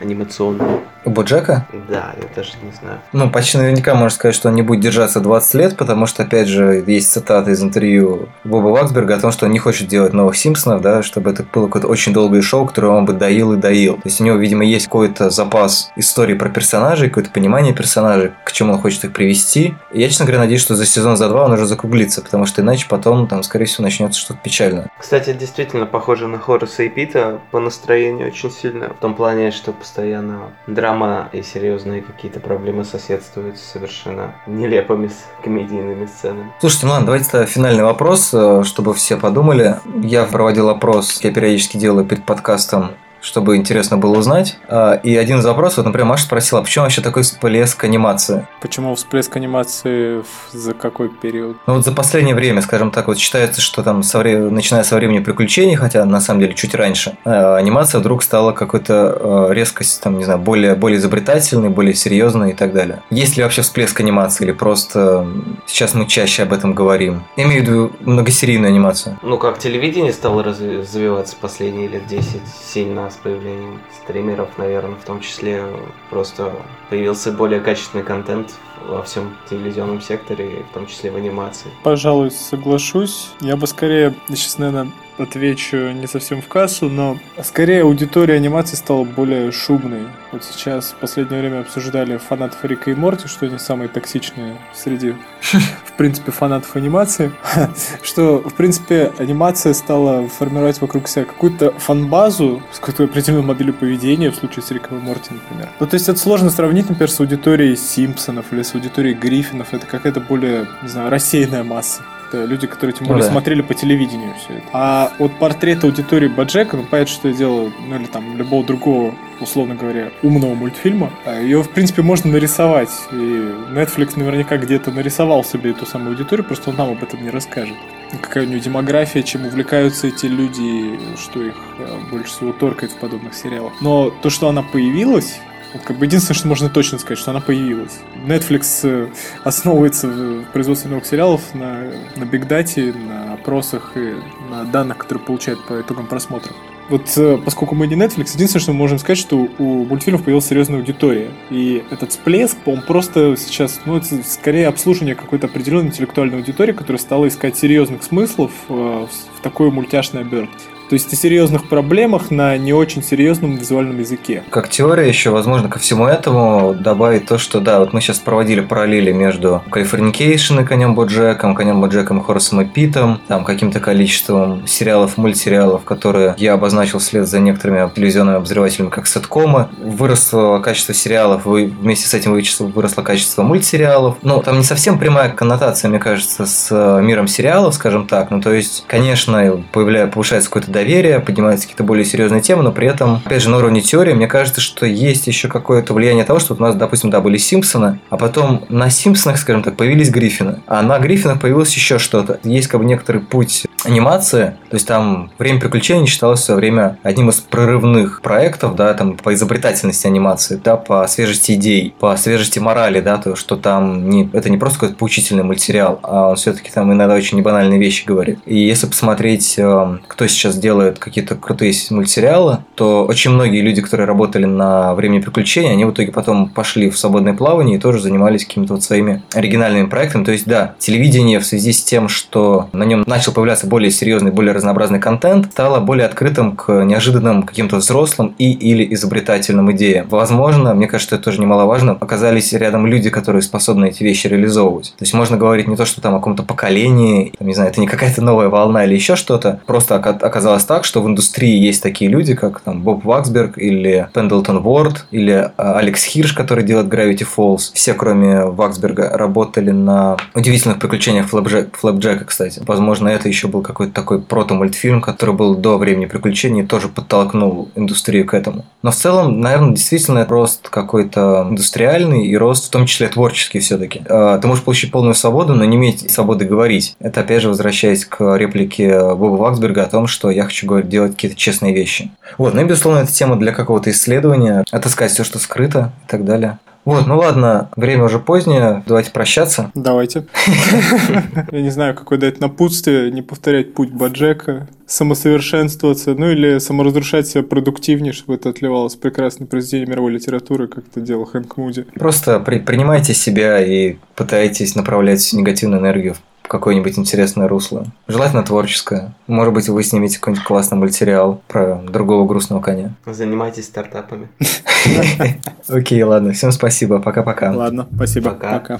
анимационные? У Боджека? Да, я даже не знаю. Ну, почти наверняка можно сказать, что он не будет держаться 20 лет, потому что, опять же, есть цитата из интервью Боба Ваксберга о том, что он не хочет делать новых Симпсонов, да, чтобы это было какое-то очень долгое шоу, которое он бы доил и доил. То есть у него, видимо, есть какой-то запас истории про персонажей, какое-то понимание персонажей, к чему он хочет их привести. И я, честно говоря, надеюсь, что за сезон, за два он уже закруглится, потому что иначе потом, там, скорее всего, начнется что-то печальное. Кстати, действительно похоже на Хорреса и Пита по настроению очень сильно. В том плане, что постоянно драма и серьезные какие-то проблемы соседствуют с совершенно нелепыми комедийными сценами. Слушайте, ну ладно, давайте финальный вопрос, э, чтобы все подумали. Я проводил опрос, я периодически делаю перед подкастом чтобы интересно было узнать. А, и один из вопросов, вот, например, Маша спросила, а почему вообще такой всплеск анимации? Почему всплеск анимации за какой период? Ну вот за последнее время, скажем так, вот считается, что там со вре... начиная со времени приключений, хотя на самом деле чуть раньше, а, анимация вдруг стала какой-то резкость, там, не знаю, более, более изобретательной, более серьезной и так далее. Есть ли вообще всплеск анимации или просто сейчас мы чаще об этом говорим? Я имею в виду многосерийную анимацию. Ну, как телевидение стало развиваться последние лет 10 сильно с появлением стримеров, наверное, в том числе просто появился более качественный контент во всем телевизионном секторе, в том числе в анимации. Пожалуй, соглашусь. Я бы скорее, сейчас, наверное, отвечу не совсем в кассу, но скорее аудитория анимации стала более шумной. Вот сейчас в последнее время обсуждали фанатов Рика и Морти, что они самые токсичные среди, в принципе, фанатов анимации. Что, в принципе, анимация стала формировать вокруг себя какую-то фанбазу с какой-то определенной моделью поведения, в случае с Риком и Морти, например. Ну, то есть это сложно сравнить, например, с аудиторией Симпсонов или с аудиторией Гриффинов. Это какая-то более, не знаю, рассеянная масса. Это люди, которые тем более Ну да. смотрели по телевидению все это. А вот портрет аудитории Баджека, ну, понятно, что я делал, ну, или там любого другого, условно говоря, умного мультфильма, а ее, в принципе, можно нарисовать. И Netflix наверняка где-то нарисовал себе эту самую аудиторию, просто он нам об этом не расскажет. Какая у нее демография, чем увлекаются эти люди, что их э, больше всего торкает в подобных сериалах. Но то, что она появилась, как бы единственное, что можно точно сказать, что она появилась. Netflix э, основывается в производстве новых сериалов на, на бигдате, на опросах и на данных, которые получают по итогам просмотров. Вот э, поскольку мы не Netflix, единственное, что мы можем сказать, что у мультфильмов появилась серьезная аудитория. И этот всплеск, он просто сейчас, ну, это скорее обслуживание какой-то определенной интеллектуальной аудитории, которая стала искать серьезных смыслов э, в, такой мультяшной обертке. То есть о серьезных проблемах на не очень серьезном визуальном языке. Как теория еще, возможно, ко всему этому добавить то, что да, вот мы сейчас проводили параллели между Californication и Конем Боджеком, Конем Боджеком и Хорасом и Питом, там каким-то количеством сериалов, мультсериалов, которые я обозначил вслед за некоторыми телевизионными обозревателями как сеткомы. Выросло качество сериалов, вы- вместе с этим выросло качество мультсериалов. Ну, там не совсем прямая коннотация, мне кажется, с э, миром сериалов, скажем так. Ну, то есть, конечно, появляется, повышается какое-то доверие, поднимаются какие-то более серьезные темы, но при этом, опять же, на уровне теории, мне кажется, что есть еще какое-то влияние того, что вот у нас, допустим, да, были Симпсоны, а потом на Симпсонах, скажем так, появились Гриффины, а на Гриффинах появилось еще что-то. Есть как бы некоторый путь анимации, то есть там «Время приключений» считалось в свое время одним из прорывных проектов, да, там по изобретательности анимации, да, по свежести идей, по свежести морали, да, то, что там не, это не просто какой-то поучительный мультсериал, а он все-таки там иногда очень небанальные вещи говорит. И если посмотреть, э, кто сейчас делает какие-то крутые мультсериалы, то очень многие люди, которые работали на «Времени приключений», они в итоге потом пошли в свободное плавание и тоже занимались какими-то вот своими оригинальными проектами. То есть, да, телевидение в связи с тем, что на нем начал появляться более серьезный, более разнообразный контент, стало более открытым к неожиданным каким-то взрослым и или изобретательным идеям. Возможно, мне кажется, это тоже немаловажно, оказались рядом люди, которые способны эти вещи реализовывать. То есть можно говорить не то, что там о каком-то поколении, там, не знаю, это не какая-то новая волна или еще что-то, просто ока- оказалось так, что в индустрии есть такие люди, как там Боб Ваксберг или Пендлтон Уорд или а, Алекс Хирш, который делает Gravity Falls. Все, кроме Ваксберга, работали на удивительных приключениях Флэпджек- Флэпджека, кстати. Возможно, это еще был какой-то такой прото-мультфильм, который был до времени приключений и тоже подтолкнул индустрию к этому. Но в целом, наверное, действительно рост какой-то индустриальный и рост в том числе творческий все-таки. Ты можешь получить полную свободу, но не иметь свободы говорить. Это опять же возвращаясь к реплике Боба Ваксберга о том, что я хочу говорить, делать какие-то честные вещи. Вот, ну и безусловно, это тема для какого-то исследования, отыскать все, что скрыто и так далее. Вот, ну ладно, время уже позднее, давайте прощаться. Давайте. Я не знаю, какое дать напутствие, не повторять путь Баджека, самосовершенствоваться, ну или саморазрушать себя продуктивнее, чтобы это отливалось прекрасное произведение мировой литературы, как это делал Хэнк Муди. Просто при- принимайте себя и пытайтесь направлять негативную энергию в какое-нибудь интересное русло. Желательно творческое. Может быть, вы снимете какой-нибудь классный мультсериал про другого грустного коня. Занимайтесь стартапами. Окей, ладно, всем спасибо, пока-пока. Ладно, спасибо. Пока.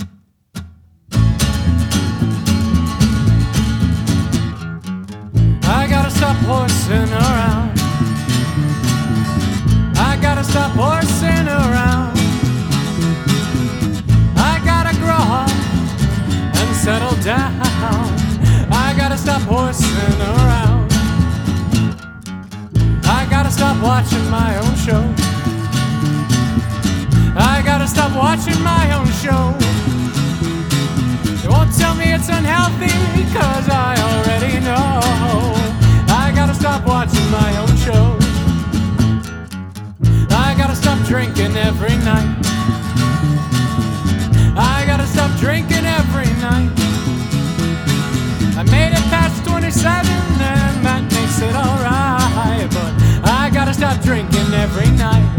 Stop horsing around. I gotta stop horsing settle down. I gotta stop horsing around. I gotta stop watching my own show. I gotta stop watching my own show. They won't tell me it's unhealthy, cause I already know. I gotta stop watching my own show. I gotta stop drinking every night. Stop drinking every night. I made it past 27 and that makes it alright. But I gotta stop drinking every night.